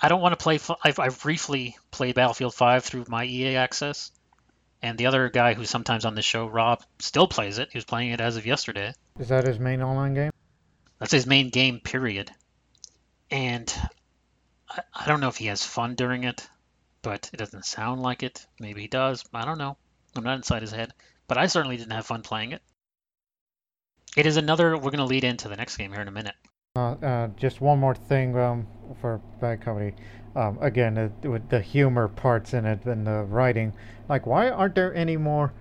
I don't want to play. I've, I've briefly played Battlefield 5 through my EA access, and the other guy who's sometimes on this show, Rob, still plays it. He was playing it as of yesterday. Is that his main online game? That's his main game, period. and I, I don't know if he has fun during it, but it doesn't sound like it. Maybe he does. I don't know. I'm not inside his head, but I certainly didn't have fun playing it. It is another. We're going to lead into the next game here in a minute. Uh, uh, just one more thing um, for Bad comedy. Um, again, uh, with the humor parts in it and the writing. Like, why aren't there any more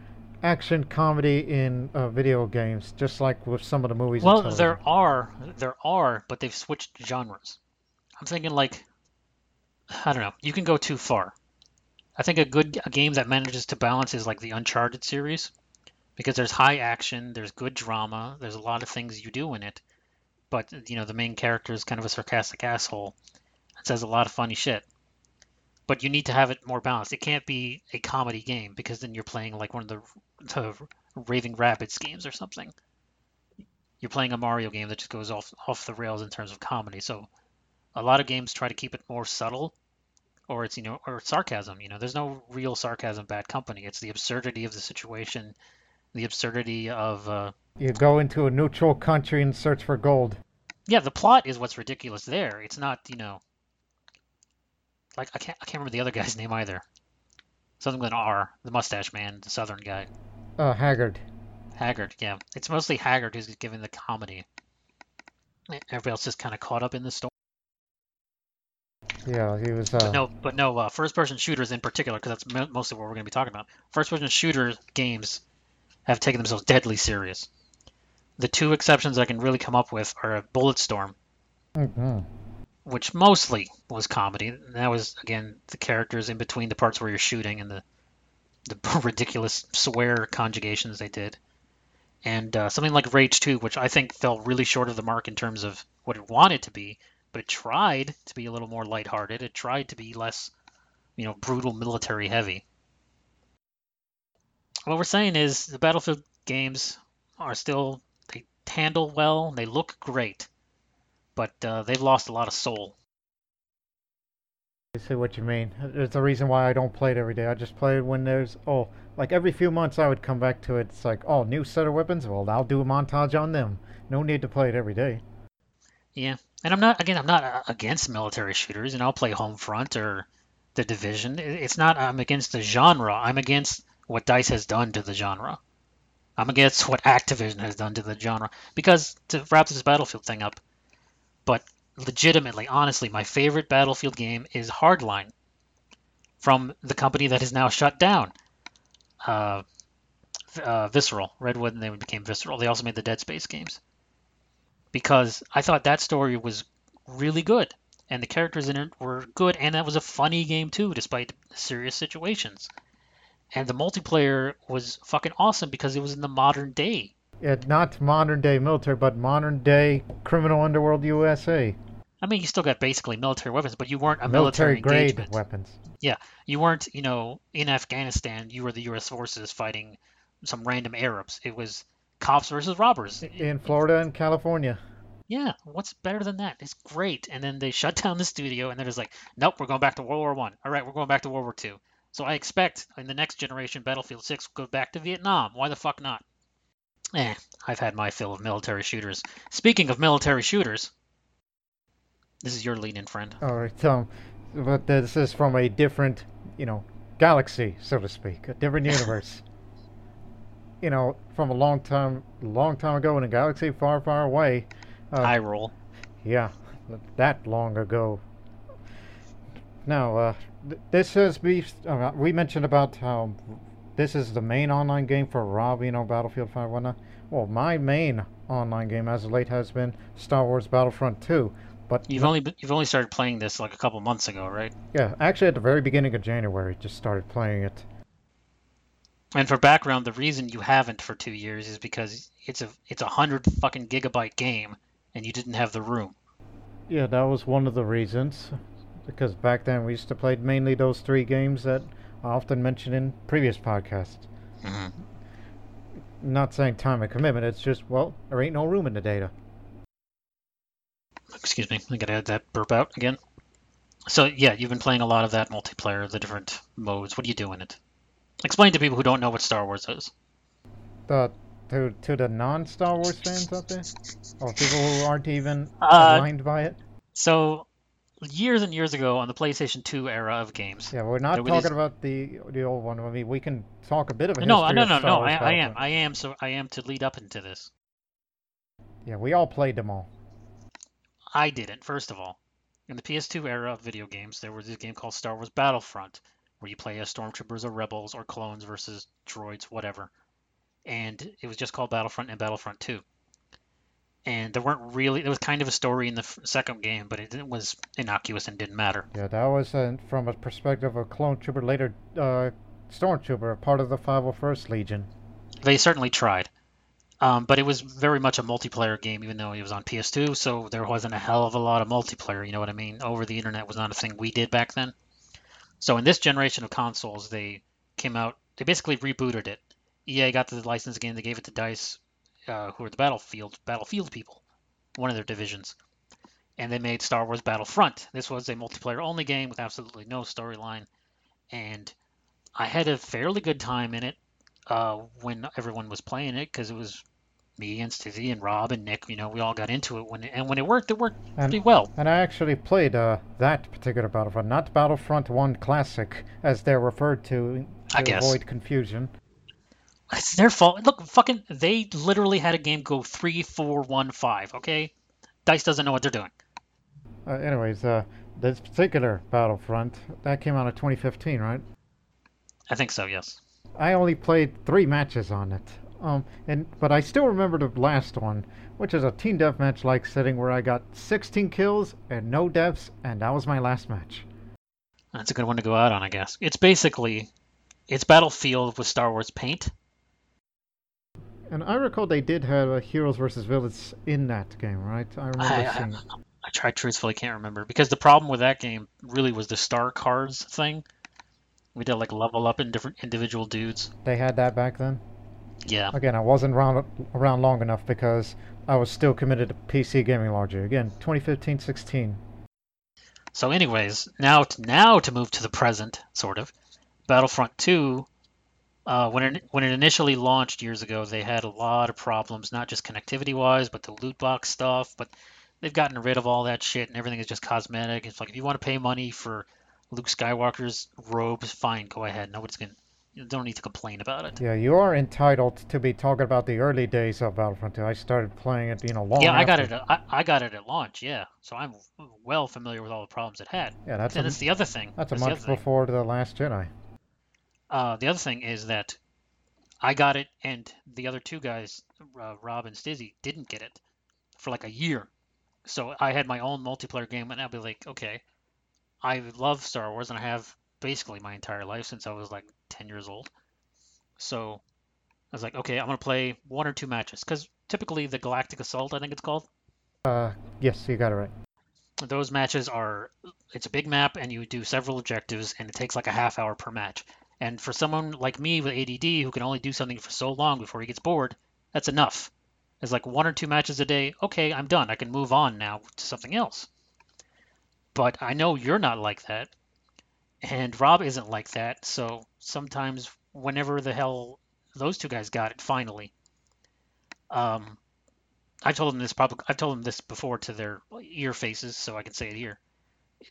action comedy in uh, video games? Just like with some of the movies. Well, there are, there are, but they've switched genres. I'm thinking like, I don't know. You can go too far. I think a good a game that manages to balance is like the Uncharted series, because there's high action, there's good drama, there's a lot of things you do in it, but you know the main character is kind of a sarcastic asshole and says a lot of funny shit. But you need to have it more balanced. It can't be a comedy game because then you're playing like one of the, the Raving Rabbids games or something you're playing a Mario game that just goes off off the rails in terms of comedy. So a lot of games try to keep it more subtle or it's you know or sarcasm, you know. There's no real sarcasm bad company. It's the absurdity of the situation, the absurdity of uh You go into a neutral country and search for gold. yeah, the plot is what's ridiculous there. It's not, you know, like I can't I can't remember the other guy's [LAUGHS] name either. Something with an R, the mustache man, the southern guy. Uh, Haggard. Haggard, yeah. It's mostly Haggard who's giving the comedy. Everybody else is kind of caught up in the story. Yeah, he was. Uh, But no, but no, uh, first-person shooters in particular, because that's mo- mostly what we're going to be talking about. First-person shooter games have taken themselves deadly serious. The two exceptions I can really come up with are Bulletstorm, mhm. which mostly was comedy. And that was again the characters in between the parts where you're shooting and the the [LAUGHS] ridiculous swear conjugations they did. And uh, something like Rage 2, which I think fell really short of the mark in terms of what it wanted to be, but it tried to be a little more lighthearted. It tried to be less, you know, brutal military heavy. What we're saying is the Battlefield games are still they handle well, they look great, but uh, they've lost a lot of soul. I see what you mean. There's a reason why I don't play it every day. I just play it when there's oh, like every few months I would come back to it. It's like oh, new set of weapons. Well, I'll do a montage on them. No need to play it every day. Yeah, and I'm not again. I'm not uh, against military shooters, and I'll play Homefront or the Division. It's not I'm against the genre. I'm against what Dice has done to the genre. I'm against what Activision has done to the genre. Because to wrap this Battlefield thing up, but legitimately, honestly, my favorite Battlefield game is Hardline from the company that is now shut down. Uh, uh, Visceral, Redwood, and they became Visceral. They also made the Dead Space games because I thought that story was really good and the characters in it were good and that was a funny game too despite serious situations. And the multiplayer was fucking awesome because it was in the modern day. Yeah, not modern day military, but modern day criminal underworld USA. I mean, you still got basically military weapons, but you weren't a military, military grade engagement. weapons. Yeah, you weren't, you know, in Afghanistan. You were the U.S. forces fighting some random Arabs. It was cops versus robbers. In Florida and California. Yeah, what's better than that? It's great. And then they shut [LAUGHS] down the studio, and they're just like, nope, we're going back to World War One. All right, we're going back to World War Two. So I expect in the next generation, Battlefield Six will go back to Vietnam. Why the fuck not? Eh, I've had my fill of military shooters. Speaking of military shooters, this is your lead-in friend. All right, um, but this is from a different, you know, galaxy, so to speak, a different [LAUGHS] universe. you know, from a long time, long time ago in a galaxy far, far away. Uh, High roll. Yeah, that long ago. Now, uh, th- this is we uh, we mentioned about how this is the main online game for Rob, you know, Battlefield 5 whatnot. Well, my main online game as of late has been Star Wars Battlefront 2. But You've only been- you've only started playing this like a couple months ago, right? yeah, actually at the very beginning of January, just started playing it. And for background, the reason you haven't for two years is because it's a it's a hundred fucking gigabyte game, and you didn't have the room. Yeah, that was one of the reasons. Because back then we used to play mainly those three games that I often mention in previous podcasts. Mhm. Not saying time and commitment, it's just, well, there ain't no room in the data. Excuse me, I gotta add that burp out again. So yeah, you've been playing a lot of that multiplayer, the different modes. What do you do in it? Explain to people who don't know what Star Wars is. The, to, to the non Star Wars fans out there? Or people who aren't even Uh, aligned by it? So years and years ago on the PlayStation 2 era of games. Yeah, we're not talking about the the old one. I mean, we can talk a bit of a No, no, no, no. I, I am, I am. So I am to lead up into this. Yeah, we all played them all. I didn't. First of all, in the PS2 era of video games, there was this game called Star Wars Battlefront, where you play as stormtroopers or rebels or clones versus droids, whatever. And it was just called Battlefront and Battlefront 2. And there weren't really. There was kind of a story in the second game, but it was innocuous and didn't matter. Yeah, that was uh, from a perspective of clone trooper, later uh, stormtrooper, part of the 501st Legion. They certainly tried. Um, but it was very much a multiplayer game, even though it was on PS2, so there wasn't a hell of a lot of multiplayer, you know what I mean? Over the internet was not a thing we did back then. So in this generation of consoles, they came out, they basically rebooted it. EA got the license again, they gave it to DICE, uh, who are the Battlefield, Battlefield people, one of their divisions. And they made Star Wars Battlefront. This was a multiplayer only game with absolutely no storyline. And I had a fairly good time in it uh, when everyone was playing it because it was me and Stizzy and Rob and Nick. You know, we all got into it when it, and when it worked, it worked And- pretty well. And I actually played uh, that particular Battlefront, not Battlefront 1 Classic, as they're referred to to I guess. avoid confusion. It's their fault. Look, fucking, they literally had a game go three, four, one, five. Okay, Dice doesn't know what they're doing. Uh, anyways, uh, this particular Battlefront, that came out in 2015, right? I think so. Yes. I only played three matches on it. Um, and but I still remember the last one, which is a team deathmatch like setting where I got 16 kills and no deaths, and that was my last match. That's a good one to go out on, I guess. It's basically, it's Battlefield with Star Wars paint. And I recall they did have a heroes versus villains in that game, right? I remember I- I- seeing. it. I try truthfully can't remember because the problem with that game really was the star cards thing. We did like level up in different individual dudes. They had that back then. Yeah. Again, I wasn't around around long enough because I was still committed to PC gaming largely. Again, 2015-16. So, anyways, now to, now to move to the present, sort of. Battlefront 2, uh, when it when it initially launched years ago, they had a lot of problems, not just connectivity wise, but the loot box stuff. But they've gotten rid of all that shit, and everything is just cosmetic. It's like if you want to pay money for Luke Skywalker's robes, fine, go ahead. Nobody's gonna. You don't need to complain about it. Yeah, you are entitled to be talking about the early days of Battlefront 2. I started playing it, you know, long Yeah, I got after. it. I, I got it at launch. Yeah, so I'm well familiar with all the problems it had. Yeah, that's and a, that's the other thing. that's a the other month thing. before the Last Jedi. Uh, the other thing is that I got it, and the other two guys, uh, Rob and Stizzy, didn't get it for like a year. So I had my own multiplayer game, and I'd be like, okay, I love Star Wars, and I have basically my entire life since I was like 10 years old. So I was like, okay, I'm gonna play one or two matches, because typically the Galactic Assault, I think it's called. Uh, yes, you got it right. Those matches are it's a big map and you do several objectives and it takes like a half hour per match. And for someone like me with ADD who can only do something for so long before he gets bored, that's enough. It's like one or two matches a day. Okay, I'm done. I can move on now to something else. But I know you're not like that. And Rob isn't like that. So sometimes whenever the hell those two guys got it finally, um, I told them this probably I've told them this before to their ear faces, so I can say it here.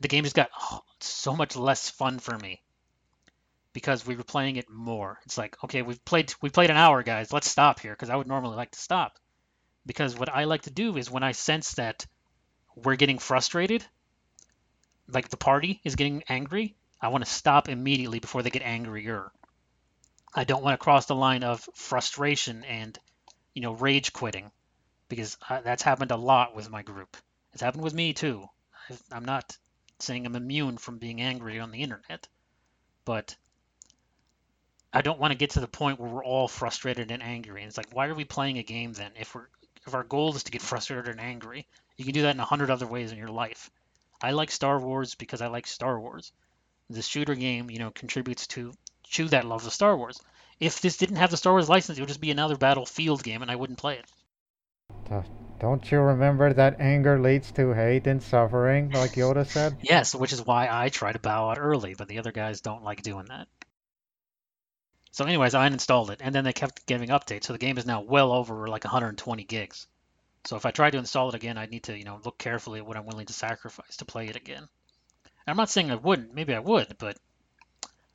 The game just got oh, so much less fun for me because we were playing it more. It's like, okay, we've played we played an hour, guys. Let's stop here because I would normally like to stop. Because what I like to do is when I sense that we're getting frustrated, like the party is getting angry, I want to stop immediately before they get angrier. I don't want to cross the line of frustration and, you know, rage quitting because uh, that's happened a lot with my group. It's happened with me too. I- I'm not saying I'm immune from being angry on the internet, but I don't want to get to the point where we're all frustrated and angry. And it's like, why are we playing a game then? If we're if our goal is to get [LAUGHS] frustrated and angry, you can do that in a hundred other ways in your life. I like Star Wars because I like Star Wars. The shooter game, you know, contributes to to that love of Star Wars. If this didn't have the Star Wars license, it would just be another Battlefield game, and I wouldn't play it. Don't you remember that anger leads to hate and suffering, like Yoda said? [LAUGHS] Yes, which is why I try to bow out early, but the other guys don't like doing that. So, anyways, I uninstalled it, and then they kept giving updates. So the game is now well over like 120 gigs. So if I try to install it again, I need to, you know, look carefully at what I'm willing to sacrifice to play it again. And I'm not saying I wouldn't. Maybe I would, but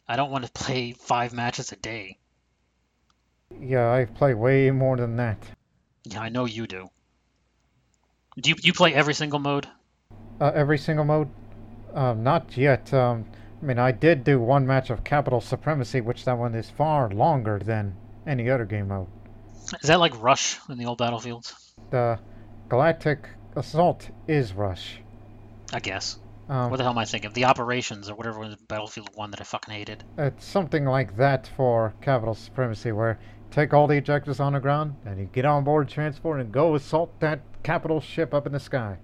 I don't want to [LAUGHS] play five matches a day. Yeah, I play way more than that. Yeah, I know you do. Do you, you play every single mode? Uh, every single mode? Um, not yet. Um, I mean, I did do one match of Capital Supremacy, which that one is far longer than any other game mode. Is that like Rush in the old Battlefields? The Galactic Assault is Rush. I guess. Um, What the hell am I thinking? The Operations or whatever was Battlefield 1 that I fucking hated. It's something like that for Capital Supremacy, where take all the ejectors on the ground and you get on board transport and go assault that capital ship up in the sky.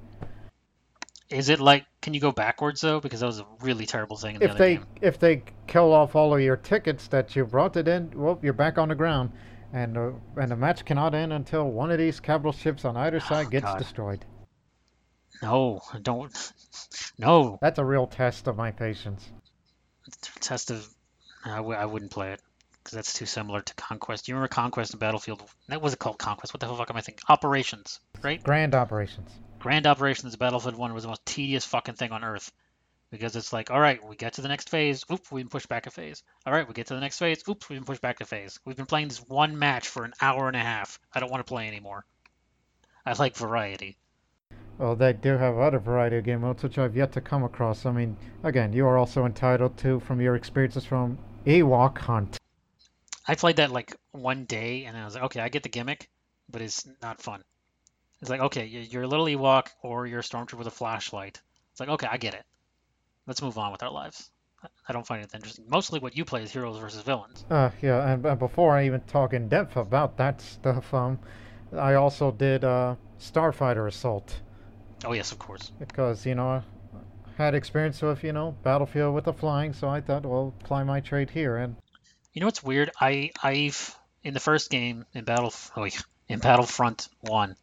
Is it like, can you go backwards though? Because that was a really terrible thing in the If other they game. if they kill off all of your tickets that you brought it in, well, you're back on the ground, and uh, and the match cannot end until one of these capital ships on either side gets God. destroyed. No, don't. No. That's a real test of my patience. Test of. I w- I wouldn't play it because that's too similar to Conquest. You remember Conquest and Battlefield? That was it called Conquest. What the hell fuck am I thinking? Operations, right? Grand operations. Grand Operations Battlefield 1 was the most tedious fucking thing on earth. Because it's like, all right, we get to the next phase. Oop, we've been pushed back a phase. All right, we get to the next phase. Oops, we've been pushed back a phase. We've been playing this one match for an hour and a half. I don't want to play anymore. I like variety. Well, they do have other variety of game modes which I've yet to come across. I mean, again, you are also entitled to from your experiences from Ewok Hunt. I played that like one day, and I was like, okay, I get the gimmick, but it's not fun. It's like, okay, you're a little Ewok or you're a stormtrooper with a flashlight. It's like, okay, I get it. Let's move on with our lives. I- don't find it interesting. Mostly what you play is heroes versus villains. Uh, yeah, and, and before I even talk in depth about that stuff, um, I also did uh, Starfighter Assault Oh yes, of course. because you know I had experience with you know Battlefield with the flying, so I thought, well, apply my trade here, and You know what's weird? I I've in the first game in Battle oh, yeah, in Battlefront One,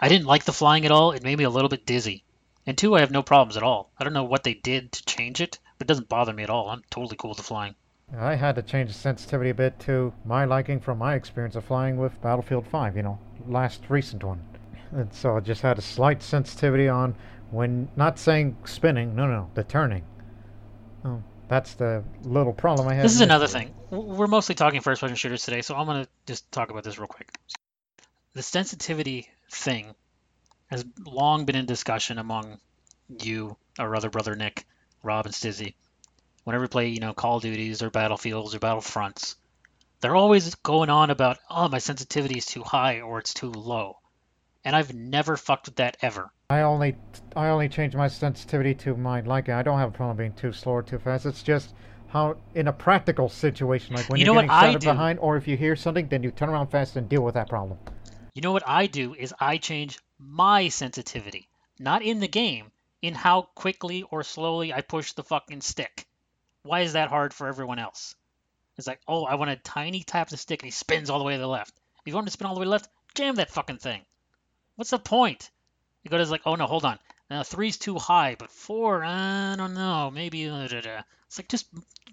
I didn't like the flying at all. It made me a little bit dizzy. And two, I have no problems at all. I don't know what they did to change it, but it doesn't bother me at all. I'm totally cool with the flying. I had to change the sensitivity a bit to my liking from my experience of flying with Battlefield 5, you know, last recent one. And so I just had a slight sensitivity on when, not saying spinning, no, no, the turning. Oh, that's the little problem I had. This is another thing. We're mostly talking first-person shooters today, so I'm gonna just talk about this real quick. The sensitivity thing has long been in discussion among you, our other brother Nick, Rob, and Stizzy. Whenever we play, you know, Call of Duties or Battlefields or Battlefronts, they're always going on about, oh, my sensitivity is too high or it's too low. And I've never fucked with that ever. I only I only change my sensitivity to my liking. I don't have a problem being too slow or too fast. It's just how in a practical situation, like when You are know getting do? behind, or if you hear something, then you turn around fast and deal with that problem. You know what I do is I change my sensitivity, not in the game, in how quickly or slowly I push the fucking stick. Why is that hard for everyone else? It's like, oh, I want a tiny tap of the stick and he spins all the way to the left. If you want him to spin all the way left, jam that fucking thing. What's the point? You go to like, oh no, hold on. Now three's too high, but four, I don't know, maybe. Uh, da, da. It's like just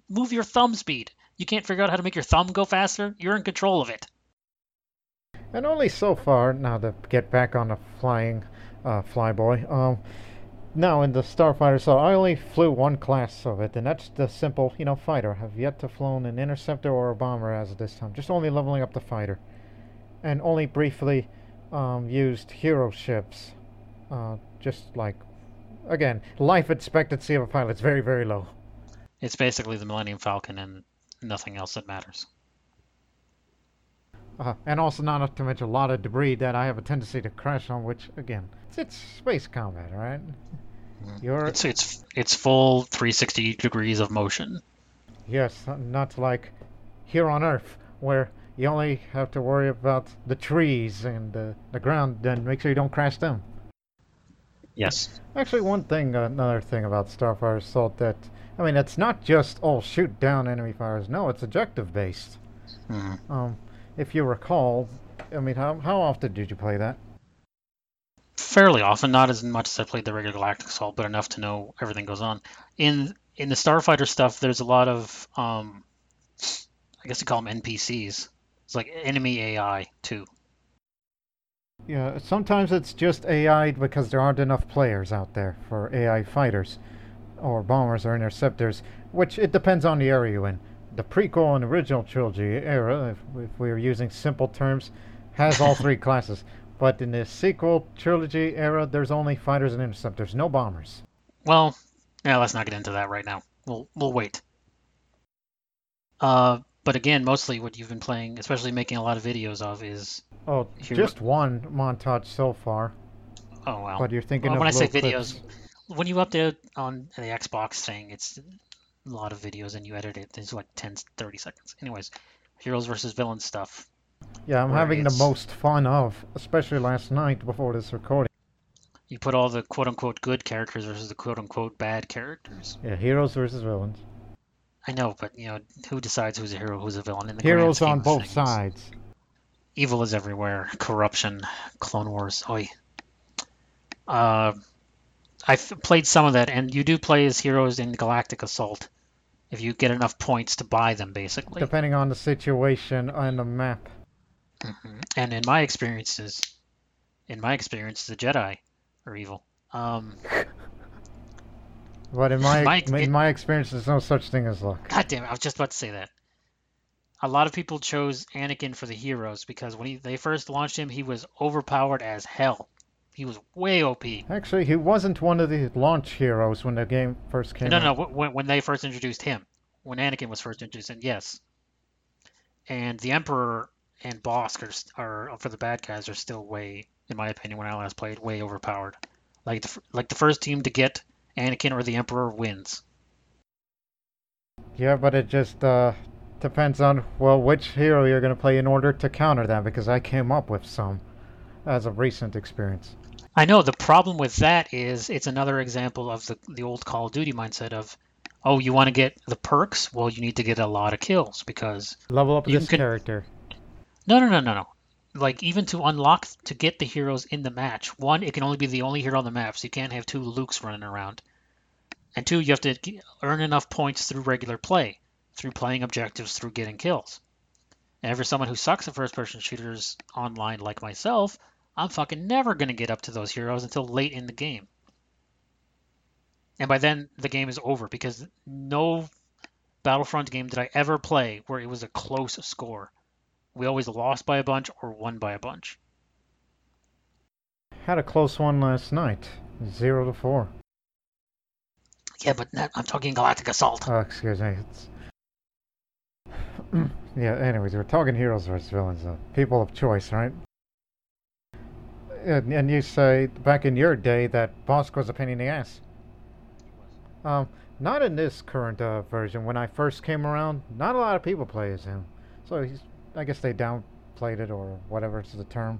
move your thumb speed. You can't figure out how to make your thumb go faster. You're in control of it. And only so far, now to get back on the flying uh, flyboy, um, now in the Starfighter, so I only flew one class of it, and that's the simple, you know, fighter. I've yet to flown an interceptor or a bomber as of this time, just only leveling up the fighter. And only briefly um, used hero ships, uh, just like, again, life expectancy of a pilot's very, very low. It's basically the Millennium Falcon and nothing else that matters. Uh, and also not to mention a lot of debris that I have a tendency to crash on, which, again, it's, it's space combat, right? You're, It's it's it's full 360 degrees of motion. Yes, not like here on Earth, where you only have to worry about the trees and uh, the ground, then make sure you don't crash them. Yes. Actually, one thing, another thing about Starfighter Assault that, I mean, it's not just, oh, shoot down enemy fires. No, it's objective based. Mhm. Um, if you recall, I mean, how, how often did you play that? Fairly often, not as much as I played the regular Galactic Assault, but enough to know everything goes on. In in the Starfighter stuff, there's a lot of um, I guess you call them NPCs. It's like enemy AI too. Yeah, sometimes it's just AI because there aren't enough players out there for AI fighters, or bombers or interceptors, which it depends on the area you're in. The prequel and original trilogy era, if, if we are using simple terms, has all three [LAUGHS] classes. But in the sequel trilogy era, there's only fighters and interceptors, no bombers. Well, yeah, let's not get into that right now. We'll we'll wait. Uh, but again, mostly what you've been playing, especially making a lot of videos of, is Oh, just one montage so far. oh wow. But you're thinking Well, of when I say videos, clips. when you update on the Xbox thing, it's a lot of videos and you edit it. It's like 10, 30 seconds. Anyways, heroes versus villains stuff. Yeah, I'm having the most fun of, especially last night before this recording. You put all the quote unquote good characters versus the quote unquote bad characters. Yeah, heroes versus villains. I know, but you know, who decides who's a hero, who's a villain in the Heroes on both things? sides. Evil is everywhere. Corruption, Clone Wars. Oi. Uh, I've played some of that, and you do play as heroes in Galactic Assault if you get enough points to buy them, basically. Depending on the situation and the map. Mhm. And in my experiences, in my experience, the Jedi are evil. Um, [LAUGHS] But in my, My- in my experience, there's no such thing as luck. God damn it! I was just about to say that. A lot of people chose Anakin for the heroes because when he, they first launched him, he was overpowered as hell. He was way OP. Actually, he wasn't one of the launch heroes when the game first came No, out. no, when, when they first introduced him, when Anakin was first introduced, and yes. And the Emperor and Bossk are, are for the bad guys are still way, in my opinion, when I last played, way overpowered. Like the like the first team to get Anakin or the Emperor wins. Yeah, but it just uh, depends on, well, which hero you're going to play in order to counter that, because I came up with some as a recent experience. I know the problem with that is it's another example of the the old Call of Duty mindset of, oh, you want to get the perks? Well, you need to get a lot of kills because Level up this can- character. No, no, no, no, no. Like even to unlock to get the heroes in the match, one, it can only be the only hero on the map, so you can't have two Lukes running around. And two, you have to earn enough points through regular play, through playing objectives, through getting kills. And for someone who sucks at first-person shooters online like myself, I'm fucking never gonna get up to those heroes until late in the game. And by then, the game is over because no Battlefront game did I ever play where it was a close score. We always lost by a bunch or won by a bunch. Had a close one last night. Zero to four. Yeah, but not, I'm talking Galactic Assault. Oh, excuse me. It's... [CLEARS THROAT] yeah, anyways, we're talking heroes versus villains, uh, people of choice, right? And, and you say back in your day that Bossk was a pain in the ass. Um, not in this current uh, version. When I first came around, not a lot of people play as him. So he's, I guess they downplayed it or whatever is the term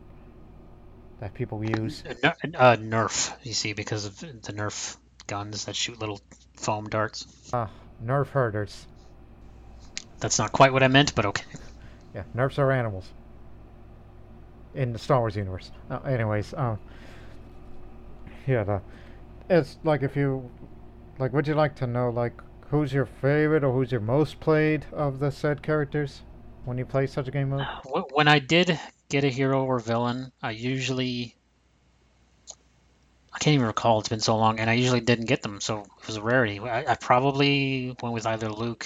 that people use. Uh, uh, Nerf, you see, because of the Nerf guns that shoot little foam darts. Ah, nerf herders. That's not quite what I meant, but okay. Yeah, nerfs are animals. In the Star Wars universe. Uh, anyways, um, yeah, the, it's like if you, like, would you like to know, like, who's your favorite or who's your most played of the said characters when you play such a game mode? [SIGHS] When I did get a hero or villain, I usually. I can't even recall, it's been so long, and I usually didn't get them, so it was a rarity. I, I probably went with either Luke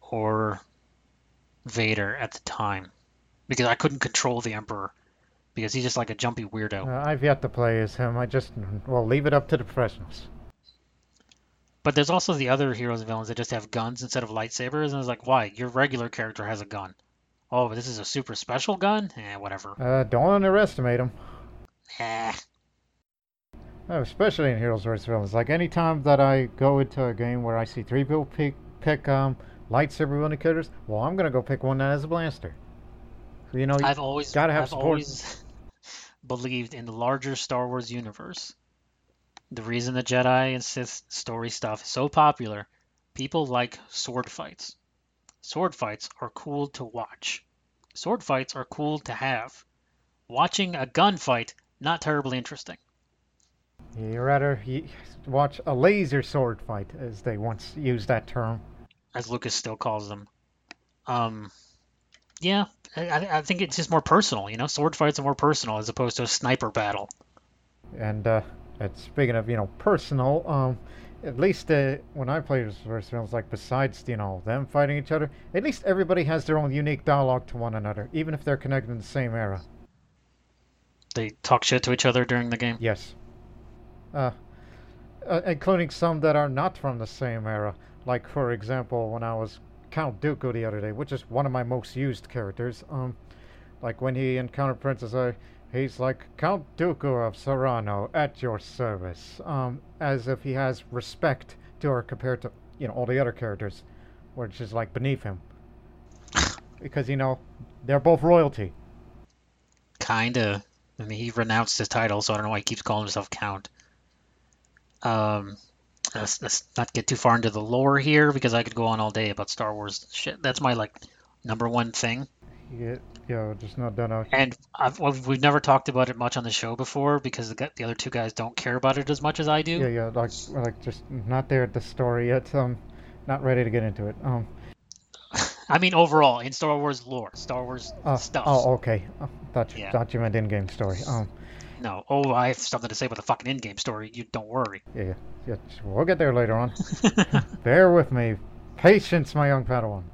or Vader at the time because I couldn't control the Emperor because he's just like a jumpy weirdo. Uh, I've yet to play as him. I just, well, leave it up to the professionals. But there's also the other heroes and villains that just have guns instead of lightsabers, and I was like, why? Your regular character has a gun. Oh, but this is a super special gun? Eh, whatever. Uh, don't underestimate them. Eh. Oh, especially in Heroes vs. Villains. Like anytime that I go into a game where I see three people pick pick um lightsaber characters, well, I'm gonna go pick one that has a blaster. You know, I've always gotta have I've support. always [LAUGHS] believed in the larger Star Wars universe. The reason the Jedi and Sith story stuff is so popular, people like sword fights. Sword fights are cool to watch. Sword fights are cool to have. Watching a gunfight, not terribly interesting. you rather watch a laser sword fight, as they once used that term. as Lucas still calls them. Um, Yeah, I, I think it's just more personal. You know, sword fights are more personal as opposed to a sniper battle. And uh, and speaking of you know personal, um, at least uh, when I played this first films, like besides you know them fighting each other, at least everybody has their own unique dialogue to one another, even if they're connected in the same era. They talk shit to each other during the game. Yes. Uh, uh, including some that are not from the same era. Like for example, when I was Count Dooku the other day, which is one of my most used characters. Um, like when he encountered Princess I, he's like Count Dooku of Serenno at your service. Um, as if he has respect to her compared to you know all the other characters, which is like beneath him. [LAUGHS] because you know they're both royalty. Kinda. I mean, he renounced his title, so I don't know why he keeps calling himself Count. Um, let's, let's not get too far into the lore here because I could go on all day about Star Wars shit. That's my like number one thing. Yeah, yeah, just not done out. And I've, well, we've never talked about it much on the show before because the, the other two guys don't care about it as much as I do. Yeah, yeah, like like just not there at the story yet. Um, not ready to get into it. Um, [LAUGHS] I mean, overall, in Star Wars lore, Star Wars uh, stuff. Oh, okay. Uh, thought you, Yeah. thought you meant in-game story. Um, No. Oh, I have something to say about the fucking in-game story. You don't worry. yeah, yeah, yeah. We'll get there later on. [LAUGHS] Bear with me. Patience, my young Padawan.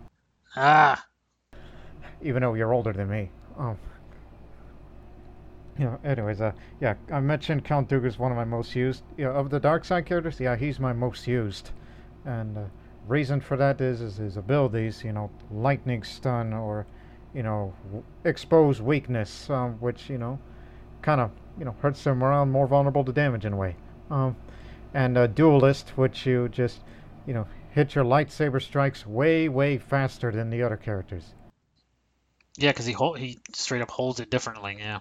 ah, Even though you're older than me. Um. Yeah. Anyways, uh, yeah, I mentioned Count Dooku is one of my most used. Yeah, of the dark side characters, yeah, he's my most used, and uh, reason for that is is his abilities. You know, lightning stun or, you know, w- expose weakness, um, which you know, kind of you know hurts them around more vulnerable to damage in a way. Um, and uh, duelist, which you just, you know, hit your lightsaber strikes way way faster than the other characters. yeah, because he hold, he straight up holds it differently. Yeah.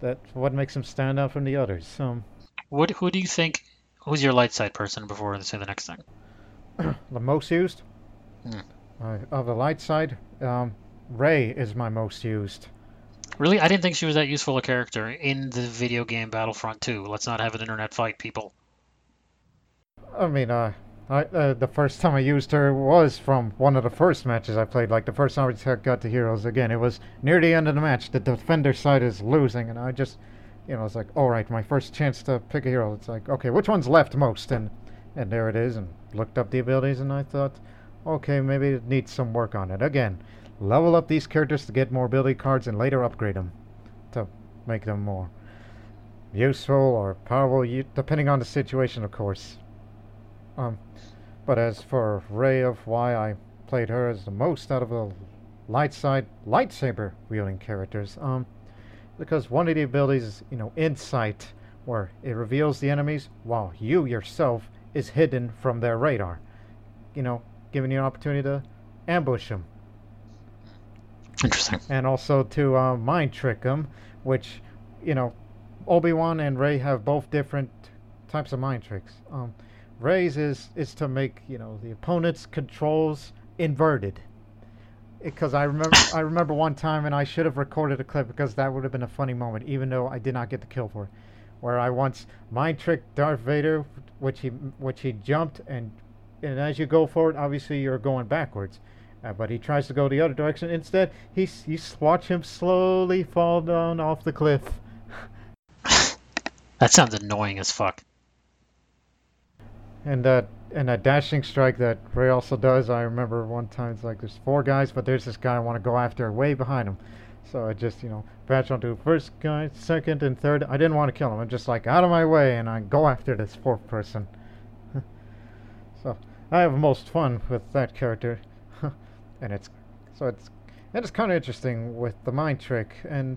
That's what makes him stand out from the others. Um, What? Who do you think? Who's your light side person before I say the next thing? [CLEARS THROAT] the most used Hmm. uh, of the light side, um, Rey is my most used. Really, I didn't think she was that useful a character in the video game Battlefront 2. Let's not have an internet fight, people. I mean, uh, I, uh, the first time I used her was from one of the first matches I played. Like the first time I got to heroes again, it was near the end of the match. The defender side is losing, and I just, you know, it's like, all right, my first chance to pick a hero. It's like, okay, which one's left most? And and there it is. And looked up the abilities, and I thought, okay, maybe it needs some work on it. Again, level up these characters to get more ability cards, and later upgrade them to make them more useful or powerful, depending on the situation, of course. Um, but as for Rey of why I played her as the most out of the light side lightsaber wielding characters, um, because one of the abilities is, you know, insight, where it reveals the enemies while you yourself is hidden from their radar. You know, giving you an opportunity to ambush them Interesting. and also to uh, mind trick them, which, you know, Obi Wan and Rey have both different types of mind tricks. Um, Rey's is is to make you know the opponent's controls inverted. Because I remember I remember one time, and I should have recorded a clip because that would have been a funny moment, even though I did not get the kill for it, where I once mind tricked Darth Vader, which he which he jumped and and as you go forward, obviously you're going backwards. Uh, but he tries to go the other direction. Instead, he you watch him slowly fall down off the cliff. That sounds annoying as fuck. And that and that dashing strike that Rey also does. I remember one time it's like there's four guys, but there's this guy I want to go after way behind him. So I just you know patch onto first guy, second, and third. I didn't want to kill him. I'm just like out of my way, and I go after this fourth person. [LAUGHS] so I have most fun with that character, and it's so it's and it's kind of interesting with the mind trick and.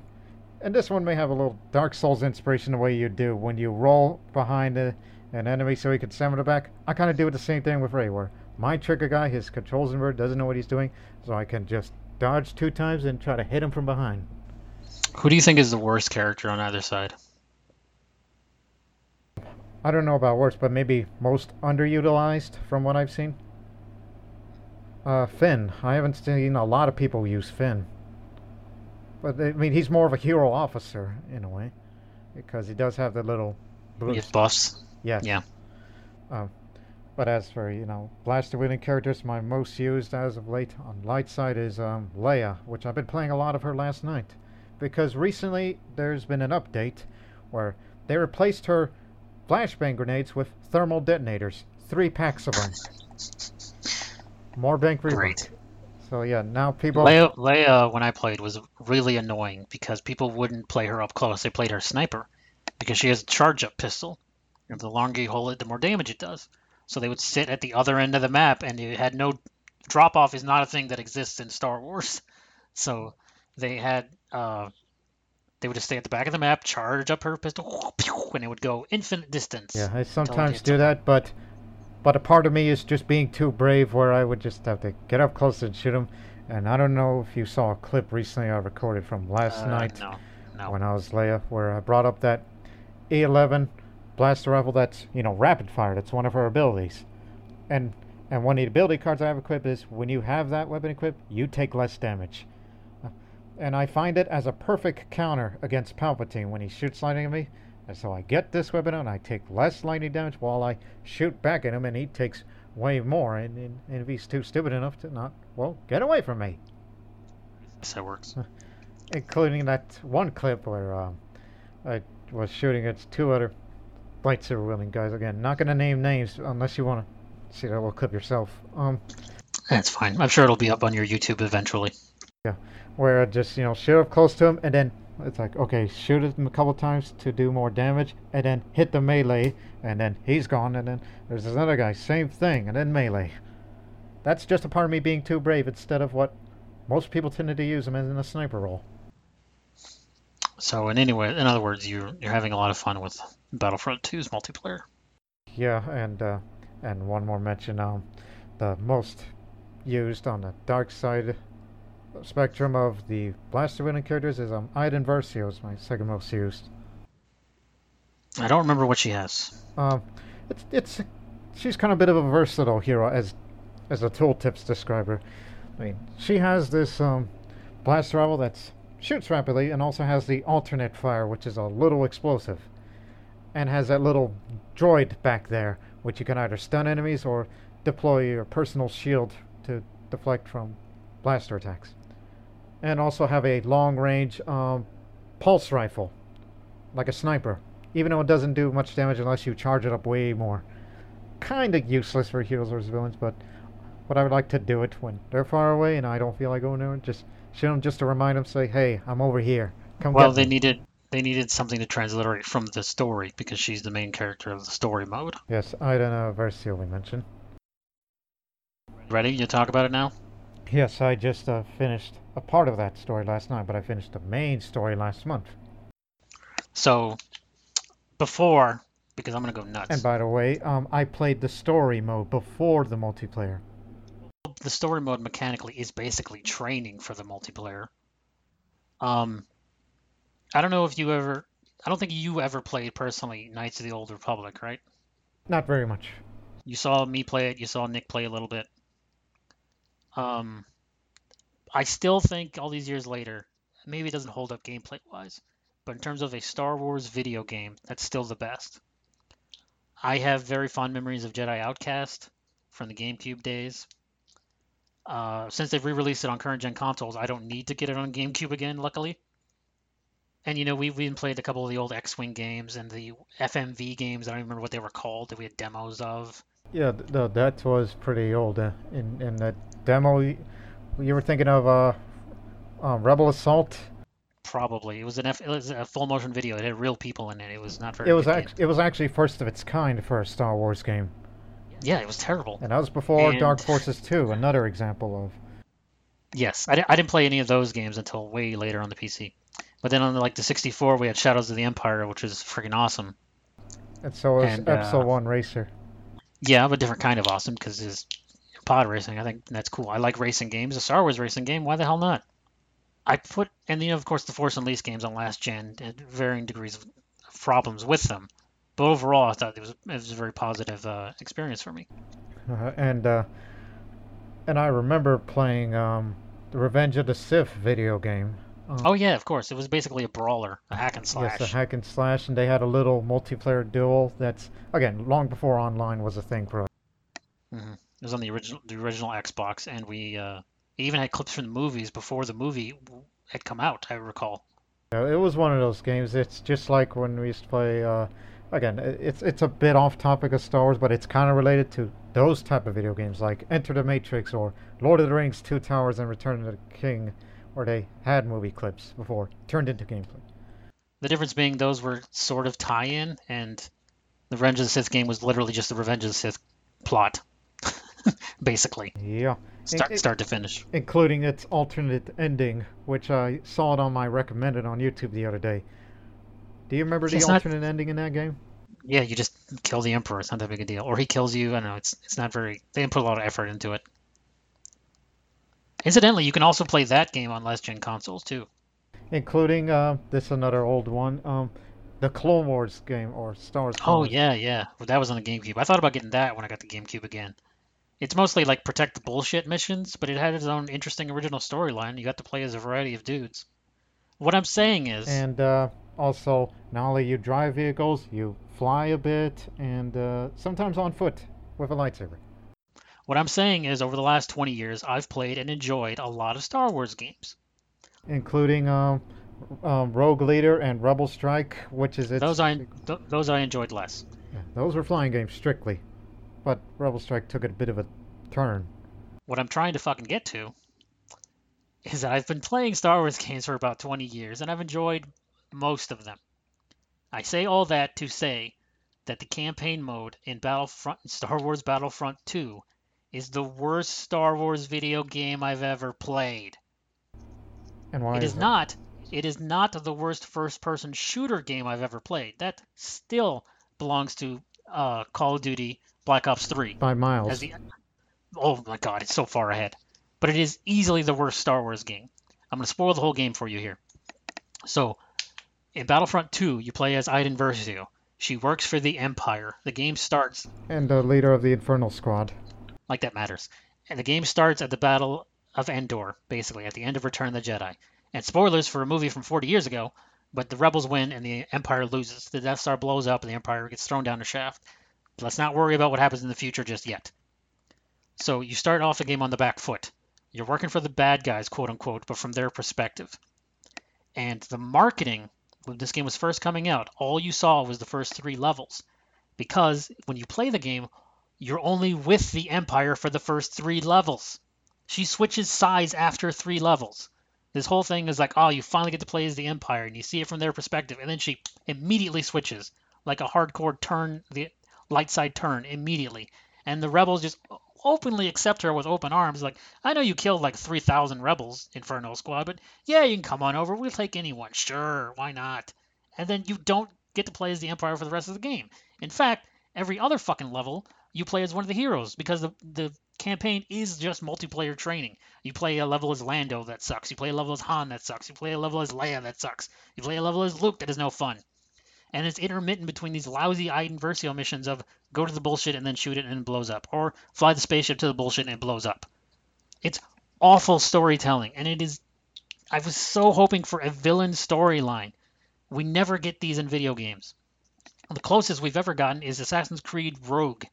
And this one may have a little Dark Souls inspiration the way you do when you roll behind a, an enemy so he can summon it back. I kind of do it the same thing with Rey, where my trigger guy, his controls inverted, doesn't know what he's doing, so I can just dodge two times and try to hit him from behind. Who do you think is the worst character on either side? I don't know about worse, but maybe most underutilized from what I've seen. Uh, Finn. I haven't seen a lot of people use Finn. But I mean, he's more of a hero officer in a way, because he does have the little gets buffs. Yes. Yeah. Um, But as for you know blaster wielding characters, my most used as of late on light side is um, Leia, which I've been playing a lot of her last night, because recently there's been an update where they replaced her flashbang grenades with thermal detonators, three packs of them. More bank rework. Great. So yeah, now people. Leia, Leia, when I played, was really annoying because people wouldn't play her up close. They played her sniper because she has a charge up pistol. And the longer you hold it, the more damage it does. So they would sit at the other end of the map, and you had no drop off. Is not a thing that exists in Star Wars. [LAUGHS] So they had uh, they would just stay at the back of the map, charge up her pistol, [LAUGHS] and it would go infinite distance. Yeah, I sometimes do someone. that, but but a part of me is just being too brave, where I would just have to get up close and shoot him. And I don't know if you saw a clip recently I recorded from last Uh, night No, no. when I was Leia, where I brought up that E11 blaster rifle that's you know rapid fire. That's one of her abilities, and and one of the ability cards I have equipped is when you have that weapon equipped, you take less damage. And I find it as a perfect counter against Palpatine when he shoots lightning at me. And so I get this weapon and I take less lightning damage while I shoot back at him, and he takes way more. And, and, and if he's too stupid enough to not, well, get away from me. Yes, that works. [LAUGHS] Including that one clip where um, I was shooting at two other lightsaber wielding guys. Again, not going to name names unless you want to see that little clip yourself. Um, That's fine. I'm sure it'll be up on your YouTube eventually. Yeah, where I just you know shoot up close to him and then it's like okay shoot him a couple times to do more damage and then hit the melee and then he's gone and then there's this other guy same thing and then melee that's just a part of me being too brave instead of what most people tended to use him in a sniper role So in any way, in other words, you're you're having a lot of fun with Battlefront 2's multiplayer. yeah and uh, and one more mention um the most used on the dark side spectrum of the blaster wielding characters is um Iden Versio is my second most used I don't remember what she has. Um, it's it's she's kind of a bit of a versatile hero as as the tooltips describe her. I mean, she has this um, blast rifle that shoots rapidly and also has the alternate fire, which is a little explosive, and has that little droid back there, which you can either stun enemies or deploy your personal shield to deflect from blaster attacks, and also have a long range um, pulse rifle, like a sniper even though it doesn't do much damage unless you charge it up way more. Kind of useless for heroes versus villains, but what I would like to do it when they're far away and I don't feel like going there. Just shoot them just to remind them, say, "Hey, I'm over here. Come Well, they me." needed they needed something to transliterate from the story because she's the main character of the story mode. Yes, I don't know. Versio we mentioned. Ready? You talk about it now? Yes, I just uh, finished a part of that story last night, but I finished the main story last month. So before, because I'm gonna go nuts. And by the way, um, I played the story mode before the multiplayer. the story mode mechanically is basically training for the multiplayer. Um, I don't know if you ever. I don't think you ever played personally Knights of the Old Republic, right? Not very much. You saw me play it. You saw Nick play a little bit. Um, I still think all these years later, maybe it doesn't hold up gameplay wise, but in terms of a Star Wars video game, that's still the best. I have very fond memories of Jedi Outcast from the GameCube days. Uh, since they've re-released it on current gen consoles, I don't need to get it on GameCube again, luckily. And you know, we've even played a couple of the old X-wing games and the FMV games. I don't remember what they were called that we had demos of. Yeah, th- th- that was pretty old. Uh, in in that demo, you were thinking of uh, uh, Rebel Assault. Probably it was an F, it was a full motion video. It had real people in it. It was not very. It was act- it was actually first of its kind for a Star Wars game, Yeah, it was terrible. and that was before Dark Forces 2, another example of. Yes, I, I didn't play any of those games until way later on the PC. But then on the, like the 64, we had Shadows of the Empire, which was freaking awesome. And so was And, Episode uh, One Racer. Yeah, but different kind of awesome because it's pod racing. I think that's cool. I like racing games. A Star Wars racing game. Why the hell not? I put and you know of course the Force Unleashed games on last gen had varying degrees of problems with them, but overall I thought it was it was a very positive uh, experience for me. Uh, and uh, and I remember playing um, the Revenge of the Sith video game. Um, Oh yeah, of course. It was basically a brawler, a hack and slash. Yes, a hack and slash, and they had a little multiplayer duel. That's again long before online was a thing for us. hmm It was on the original the original Xbox, and we uh, even had clips from the movies before the movie had come out. I recall. Yeah, it was one of those games. It's just like when we used to play. Uh, again, it's it's a bit off topic of Star Wars, but it's kind of related to those type of video games like Enter the Matrix or Lord of the Rings: Two Towers and Return of the King, where they had movie clips before turned into gameplay. The difference being those were sort of tie-in, and the Revenge of the Sith game was literally just the Revenge of the Sith plot, [LAUGHS] basically, Yeah, start it- start to finish. including its alternate ending, which I saw it on my recommended on YouTube the other day. Do you remember the It's not- alternate ending in that game? Yeah, you just kill the Emperor. It's not that big a deal. Or he kills you. I don't know. It's it's not very. They didn't put a lot of effort into it. Incidentally, you can also play that game on last gen consoles too. Including uh, this another old one, um, the Clone Wars game or Star Wars. Clone Oh Wars. yeah, yeah. Well, that was on the GameCube. I thought about getting that when I got the GameCube again. It's mostly like protect the bullshit missions, but it had its own interesting original storyline. You got to play as a variety of dudes. What I'm saying is, And uh, also, not only you drive vehicles, you fly a bit, and uh, sometimes on foot with a lightsaber. What I'm saying is, over the last 20 years, I've played and enjoyed a lot of Star Wars games. including um, um, Rogue Leader and Rebel Strike, which is its. Those I th- those I enjoyed less. Yeah, those were flying games strictly, but Rebel Strike took a bit of a turn. What I'm trying to fucking get to is that I've been playing Star Wars [LAUGHS] games for about 20 years and I've enjoyed most of them. I say all that to say that the campaign mode in Battlefront Star Wars Battlefront 2 is the worst Star Wars video game I've ever played. And why It is that? not it is not the worst first person shooter game I've ever played. That still belongs to uh, Call of Duty Black Ops 3. by miles. As the, oh my god, it's so far ahead. But it is easily the worst Star Wars game. I'm going to spoil the whole game for you here. So, in Battlefront 2, you play as Iden Versio. She works for the Empire. The game starts and the leader of the Inferno Squad. Like that matters. And the game starts at the Battle of Endor, basically, at the end of Return of the Jedi. And spoilers for a movie from 40 years ago, but the Rebels win and the Empire loses. The Death Star blows up and the Empire gets thrown down a shaft. Let's not worry about what happens in the future just yet. So you start off the game on the back foot. You're working for the bad guys, quote unquote, but from their perspective. And the marketing, when this game was first coming out, all you saw was the first three levels. Because when you play the game, you're only with the Empire for the first three levels. She switches sides after three levels. This whole thing is like, oh, you finally get to play as the Empire, and you see it from their perspective, and then she immediately switches, like a hardcore turn, the light side turn immediately, and the rebels just openly accept her with open arms. Like, I know you killed like 3,000 rebels, Inferno Squad, but yeah, you can come on over. We'll take anyone. Sure, why not? And then you don't get to play as the Empire for the rest of the game. In fact, every other fucking level, you play as one of the heroes because the the campaign is just multiplayer training. You play a level as Lando that sucks. You play a level as Han that sucks. You play a level as Leia that sucks. You play a level as Luke that is no fun. And it's intermittent between these lousy Iden Versio missions of go to the bullshit and then shoot it and it blows up, or fly the spaceship to the bullshit and it blows up. It's awful storytelling, and it is. I was so hoping for a villain storyline. We never get these in video games. The closest we've ever gotten is Assassin's Creed Rogue,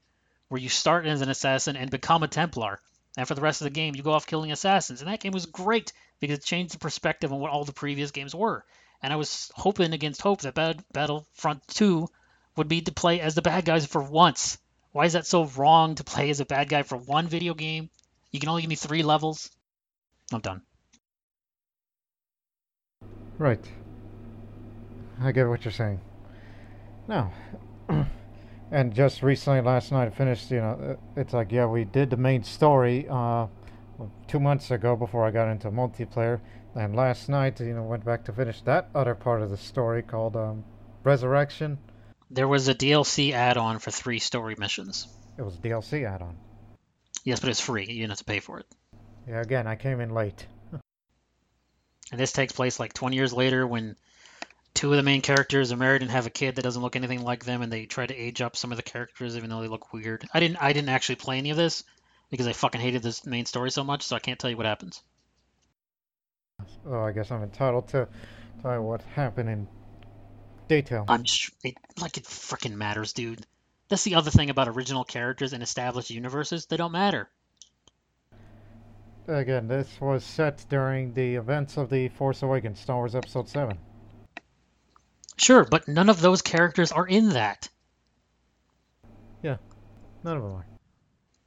where you start as an assassin and become a Templar. And for the rest of the game, you go off killing assassins. And that game was great because it changed the perspective on what all the previous games were. And I was hoping against hope that Bad- Battlefront 2 would be to play as the bad guys for once. Why is that so wrong to play as a bad guy for one video game? You can only give me three levels. I'm done. Right. I get what you're saying. No. [CLEARS THROAT] and just recently, last night, I finished, you know, uh, it's like, yeah, we did the main story uh, two months ago before I got into multiplayer. And last night, you know, went back to finish that other part of the story called um, Resurrection. There was a DLC add-on for three story missions. It was DLC add on. Yes, but it's free. You didn't have to pay for it. Yeah, again, I came in late. And this takes place like 20 years later when two of the main characters are married and have a kid that doesn't look anything like them, and they try to age up some of the characters even though they look weird. I didn't I didn't actually play any of this because I fucking hated this main story so much, so I can't tell you what happens. Oh, I guess I'm entitled to tell you what happened in detail. I'm sh- it, like it freaking matters, dude. That's the other thing about original characters and established universes. They don't matter. Again, this was set during the events of the Force Awakens, Star Wars Episode 7. Sure, but none of those characters are in that. Yeah, none of them are.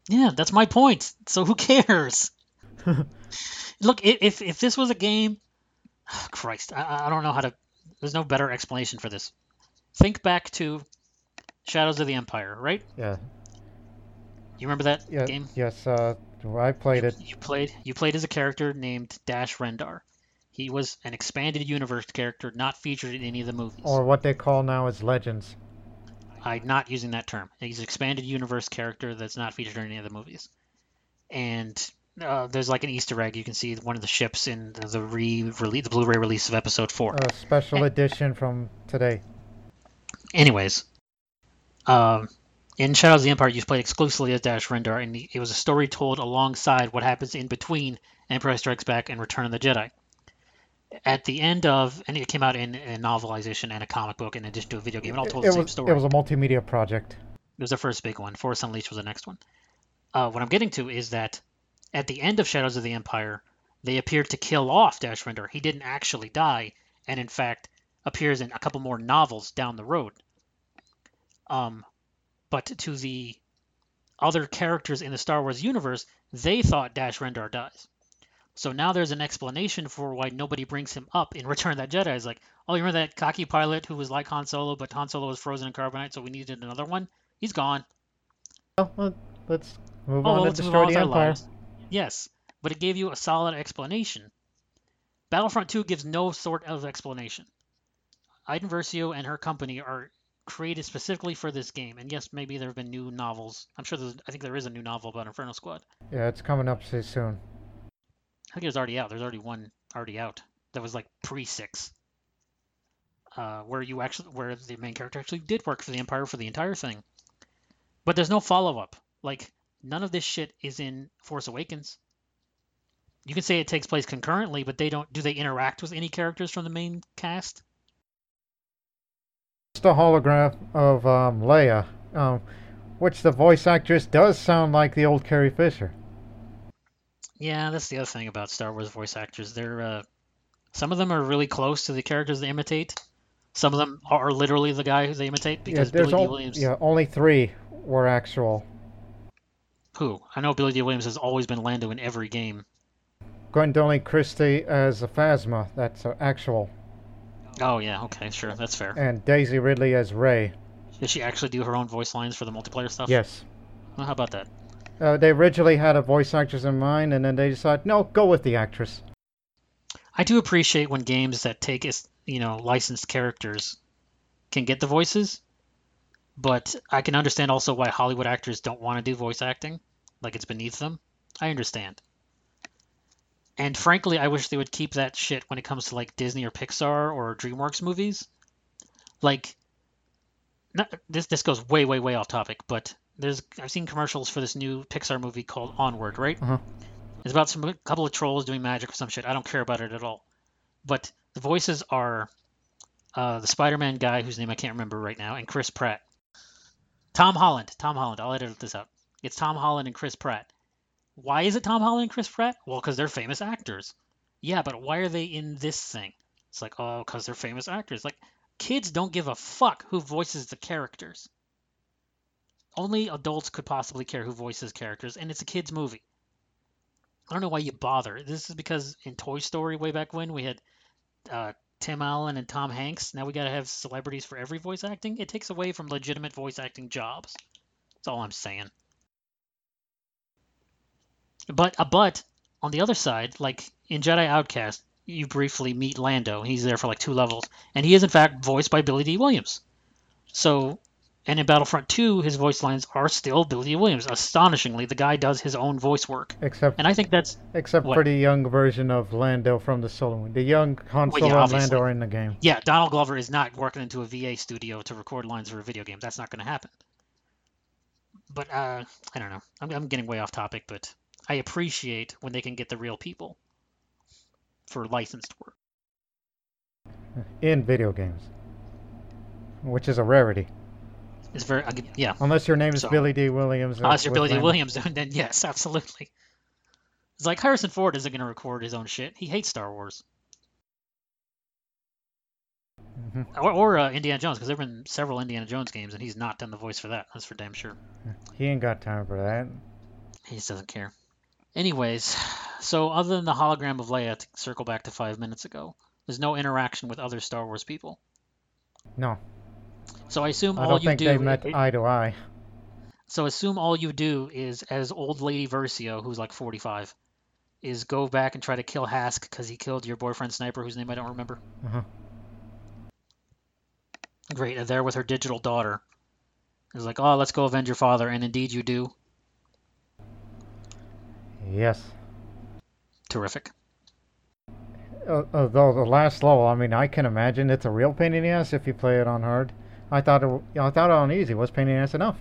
Yeah, that's my point. So who cares? [LAUGHS] Look, if if this was a game, Christ, I, I don't know how to. There's no better explanation for this. Think back to Shadows of the Empire, right? Yeah, You remember that yeah, game? yes, uh, I played it. You played you played as a character named Dash Rendar. He was an expanded universe character not featured in any of the movies. Or what they call now as Legends. I'm not using that term. He's an expanded universe character that's not featured in any of the movies. And uh, there's like an Easter egg. You can see one of the ships in the, the re-release, the Blu-ray release of Episode Four. A special edition from today. Anyways, um, in Shadows of the Empire, you played exclusively as Dash Rendar, and it was a story told alongside what happens in between Empire Strikes Back and Return of the Jedi. At the end of, and it came out in a novelization and a comic book in addition to a video game. It all told it the same was story. it was a multimedia project. It was the first big one. Force Unleashed was the next one. Uh, what I'm getting to is that at the end of Shadows of the Empire, they appeared to kill off Dash Rendar. He didn't actually die, and in fact appears in a couple more novels down the road. Um, but to the other characters in the Star Wars universe, they thought Dash Rendar dies. So now there's an explanation for why nobody brings him up in Return of that Jedi. It's like, oh, you remember that cocky pilot who was like Han Solo, but Han Solo was frozen in carbonite, so we needed another one? He's gone. Oh, well, let- let's move Oh, on well, to let's move destroy the Empire. lives. Yes, but it gave you a solid explanation. Battlefront 2 gives no sort of explanation. Iden Versio and her company are created specifically for this game, and yes, maybe there have been new novels. I'm sure there's. I think there is a new novel about Inferno Squad. Yeah, it's coming up so soon. I think it was already out. There's already one already out that was like pre six, uh, where you actually where the main character actually did work for the Empire for the entire thing. But there's no follow up. Like none of this shit is in Force Awakens. You can say it takes place concurrently, but they don't. Do they interact with any characters from the main cast? It's the holograph of um, Leia, um, which the voice actress does sound like the old Carrie Fisher. Yeah, that's the other thing about Star Wars voice actors. They're uh, some of them are really close to the characters they imitate. Some of them are literally the guy who they imitate because yeah, Billy Dee al- Williams. yeah, only three were actual. Who? I know Billy Dee Williams has always been Lando in every game. Gwendoline Christie as a Phasma, that's uh, actual, Oh yeah, okay, sure, that's fair. and Daisy Ridley as Rey. Did she actually do her own voice lines for the multiplayer stuff? Yes. Well, how about that? Uh, they originally had a voice actress in mind, and then they decided, no, go with the actress. I do appreciate when games that take you know licensed characters can get the voices, but I can understand also why Hollywood actors don't want to do voice acting, like it's beneath them. I understand. And frankly, I wish they would keep that shit when it comes to like Disney or Pixar or DreamWorks movies. Like, not, this this goes way way way off topic, but there's I've seen commercials for this new Pixar movie called Onward, right? Uh-huh. It's about some a couple of trolls doing magic or some shit. I don't care about it at all. But the voices are uh, the Spider-Man guy whose name I can't remember right now, and Chris Pratt. Tom Holland. Tom Holland. I'll edit this out. It's Tom Holland and Chris Pratt. Why is it Tom Holland and Chris Pratt? Well, because they're famous actors. Yeah, but why are they in this thing? It's like, oh, because they're famous actors. Like, kids don't give a fuck who voices the characters. Only adults could possibly care who voices characters, and it's a kids' movie. I don't know why you bother. This is because in Toy Story way back when we had uh, Tim Allen and Tom Hanks. Now we got to have celebrities for every voice acting. It takes away from legitimate voice acting jobs. That's all I'm saying. But uh, but on the other side, like in Jedi Outcast, you briefly meet Lando. He's there for like two levels, and he is in fact voiced by Billy Dee Williams. So, and in Battlefront 2, his voice lines are still Billy Williams. Astonishingly, the guy does his own voice work, Except and I think that's except what? for the young version of Lando from the Solo. The young Han Well, yeah, Solo and. Lando are in the game. yeah. Donald Glover is not working into a VA studio to record lines for a video game. That's not going to happen. But uh, I don't know. I'm, I'm getting way off topic, but I appreciate when they can get the real people for licensed work. in video games, which is a rarity. It's very I, yeah. Unless your name is So- Billy Dee Williams. Unless you're Billy Dee Williams, [LAUGHS] then yes, absolutely. It's like Harrison Ford isn't going to record his own shit. He hates Star Wars. Mm-hmm. Or, or uh, Indiana Jones, because there have been several Indiana Jones games, and he's not done the voice for that. That's for damn sure. He ain't got time for that. He just doesn't care. Anyways, so other than the hologram of Leia, to circle back to five minutes ago, there's no interaction with other Star Wars people. No, So I assume I all do. I don't you think do. they met eye to eye. So assume all you do is, as old lady Versio, who's like 45, is go back and try to kill Hask because he killed your boyfriend sniper, whose name I don't remember. Uh-huh. Great, and there with her digital daughter. It's like, oh, let's go avenge your father, and indeed you do. Yes. Terrific. Uh, although the last level, I mean, I can imagine it's a real pain in the ass if you play it on hard. I thought it, I thought it on easy was pain in the ass enough.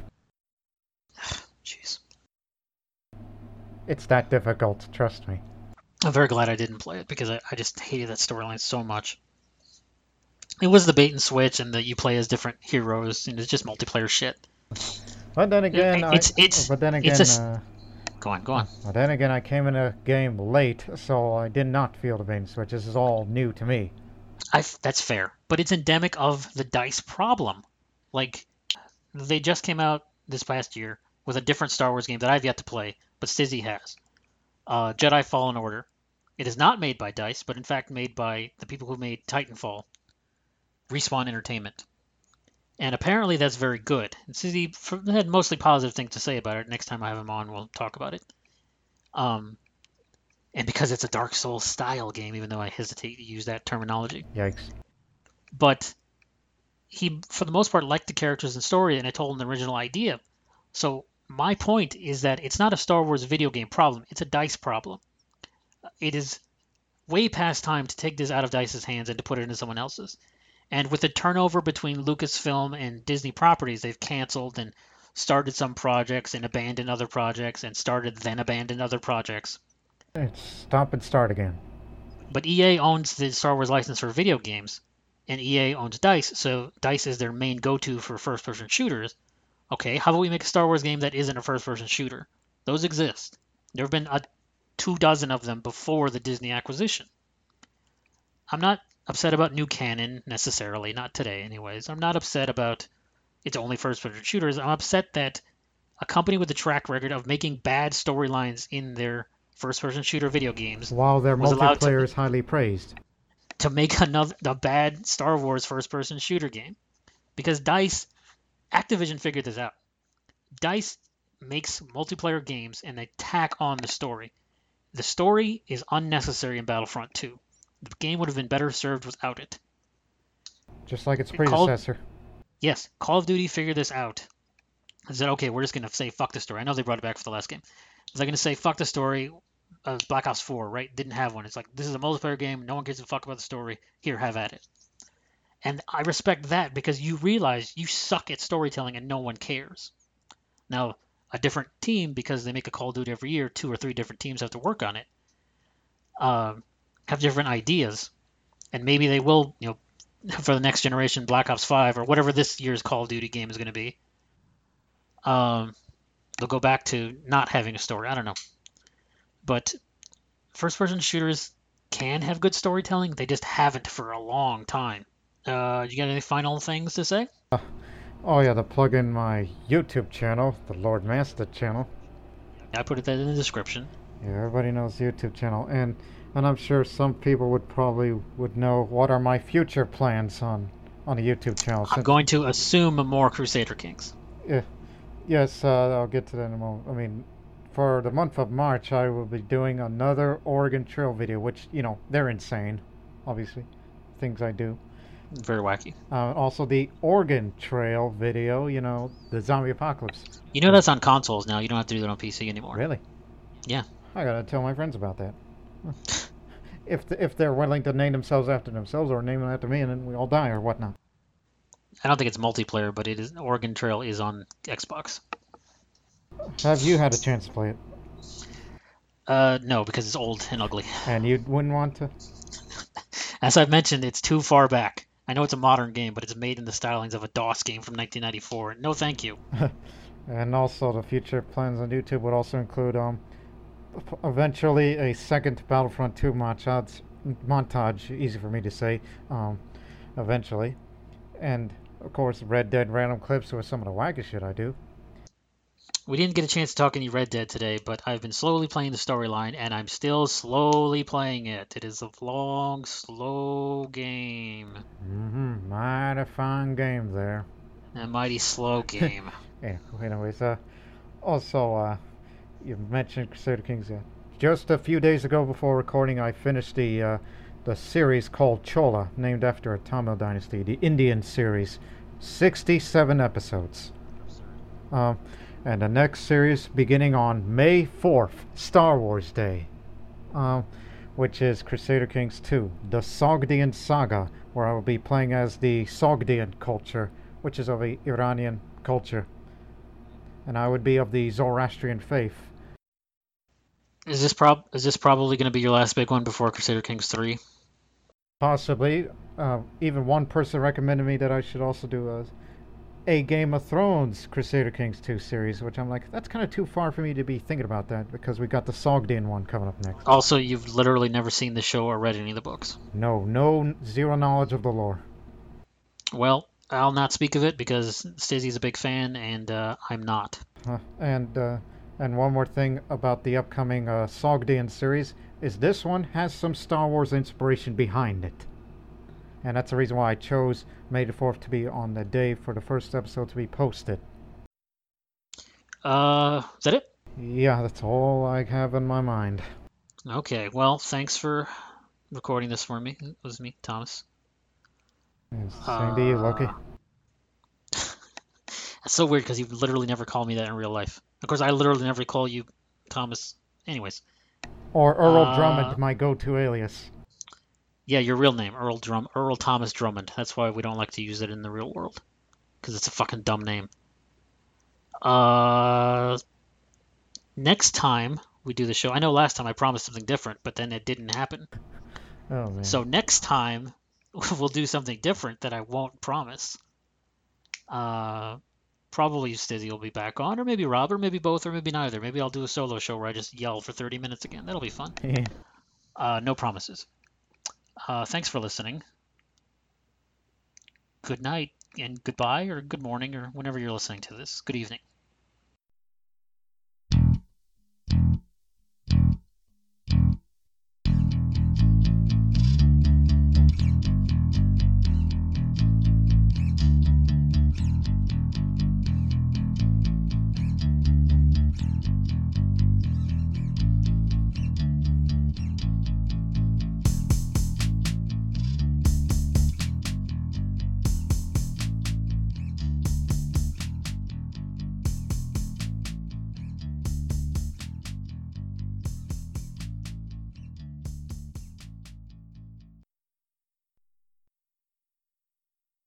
[SIGHS] Jeez. It's that difficult, trust me. I'm very glad I didn't play it because I, I just hated that storyline so much. It was the bait and switch, and that you play as different heroes, and it's just multiplayer shit. But then again, it's- I, it's- but then again, it's a uh, Go on, go on. but then again, I came in a game late, so I did not feel the bait and switch. This is all new to me. I, that's fair, but it's endemic of the dice problem. Like, they just came out this past year with a different Star Wars game that I've yet to play, but Stizzy has. Uh, Jedi Fallen Order. It is not made by Dice, but in fact made by the people who made Titanfall, Respawn Entertainment. And apparently that's very good. And Stizzy had mostly positive things to say about it. Next time I have him on, we'll talk about it. Um, and because it's a Dark Souls style game, even though I hesitate to use that terminology Yikes. But he for the most part liked the characters and story and it told an original idea. So my point is that it's not a star wars video game problem. It's a dice problem. It is way past time to take this out of dice's hands and to put it into someone else's. And with the turnover between lucasfilm and disney properties they've canceled and started some projects and abandoned other projects and started then abandoned other projects. It's stop and start again. but EA owns the Star Wars license for video games, and EA owns Dice, so Dice is their main go-to for first-person shooters. Okay, how about we make a Star Wars game that isn't a first-person shooter? Those exist. There have been a two dozen of them before the Disney acquisition. I'm not upset about new canon necessarily, not today, anyways. I'm not upset about it's only first-person shooters. I'm upset that a company with a track record of making bad storylines in their first-person shooter video games While their allowed to- multiplayer is highly praised. To make [LAUGHS] another a bad Star Wars first person shooter game. Because DICE Activision figured this out. DICE makes multiplayer games and they tack on the story. The story is unnecessary in Battlefront 2. The game would have been better served without it. Just like its predecessor. Yes, Call of Duty figured this out. They said, okay, we're just going to say fuck the story. I know they brought it back for the last game. They're going to say fuck the story. Uh, Black Ops 4, right? Didn't have one. It's like, this is a multiplayer game. No one gives a fuck about the story. Here, have at it. And I respect that because you realize you suck at storytelling and no one cares. Now, a different team, because they make a Call of Duty every year, two or three different teams have to work on it, um, have different ideas. And maybe they will, you know, [LAUGHS] for the next generation Black Ops 5 or whatever this year's Call of Duty game is going to be. Um, they'll go back to not having a story. I don't know. But first person shooters can have good storytelling. They just haven't for a long time. Uh, do you got any final things to say? Oh yeah, to plug in my YouTube channel, the Lord Master channel. I put it that in the description. Yeah, everybody knows the YouTube channel, and and I'm sure some people would probably would know what are my future plans on on the YouTube channel. I'm since- going to assume more Crusader Kings. Yeah, Yes, uh, I'll get to that in a moment. I mean, for the month of March, I will be doing another Oregon Trail video, which you know they're insane, obviously, things I do. Very wacky. Uh, also, the Oregon Trail video, you know, the zombie apocalypse. You know that's on consoles now. You don't have to do that on PC anymore. Really? Yeah. I gotta tell my friends about that. [LAUGHS] if the, if they're willing to name themselves after themselves or name them after me, and then we all die or whatnot. I don't think it's multiplayer, but it is Oregon Trail is on Xbox. Have you had a chance to play it? Uh, no, because it's old and ugly. And you wouldn't want to? [LAUGHS] As I've mentioned, it's too far back. I know it's a modern game, but it's made in the stylings of a DOS game from 1994. No, thank you. [LAUGHS] and also, the future plans on YouTube would also include um, eventually a second Battlefront 2 montage, montage, easy for me to say, um, eventually. And, of course, Red Dead random clips with some of the wacky shit I do. We didn't get a chance to talk any Red Dead today, but I've been slowly playing the storyline, and I'm still slowly playing it. It is a long, slow game. Mm-hmm. Mighty fine game there. A mighty slow [LAUGHS] game. Yeah, anyways, uh, also, uh, you mentioned Crusader Kings. Uh, just a few days ago before recording, I finished the, uh, the series called Chola, named after a Tamil dynasty, the Indian series. 67 episodes. Um, and the next series beginning on May 4th, Star Wars Day, um, which is Crusader Kings 2, the Sogdian Saga, where I will be playing as the Sogdian culture, which is of the Iranian culture, and I would be of the Zoroastrian faith. Is this prob is this probably going to be your last big one before Crusader Kings 3? Possibly, uh, even one person recommended me that I should also do a, a Game of Thrones Crusader Kings 2 series, which I'm like, that's kind of too far for me to be thinking about that because we got the Sogdian one coming up next. Also, you've literally never seen the show or read any of the books. No, no, zero knowledge of the lore. Well, I'll not speak of it because Stacey's a big fan and uh, I'm not. Uh, and uh, and one more thing about the upcoming uh, Sogdian series is this one has some Star Wars inspiration behind it, and that's the reason why I chose May the Fourth to be on the day for the first episode to be posted. Uh, is that it? Yeah, that's all I have in my mind. Okay. Well, thanks for recording this for me. It was me, Thomas. Yes, Same to you, Loki. Uh, [LAUGHS] That's so weird because you literally never call me that in real life. Of course, I literally never call you Thomas. Anyways, Or Earl uh, Drummond, my go-to alias. Yeah, your real name, Earl Drum, Earl Thomas Drummond. That's why we don't like to use it in the real world, because it's a fucking dumb name. Uh, next time we do the show, I know last time I promised something different, but then it didn't happen. Oh man. So next time [LAUGHS] we'll do something different that I won't promise. Uh, probably Stizzy will be back on, or maybe Rob, or maybe both, or maybe neither. Maybe I'll do a solo show where I just yell for 30 minutes again. That'll be fun. [LAUGHS] Yeah. Uh, no promises. Uh, thanks for listening. Good night and goodbye, or good morning, or whenever you're listening to this. Good evening.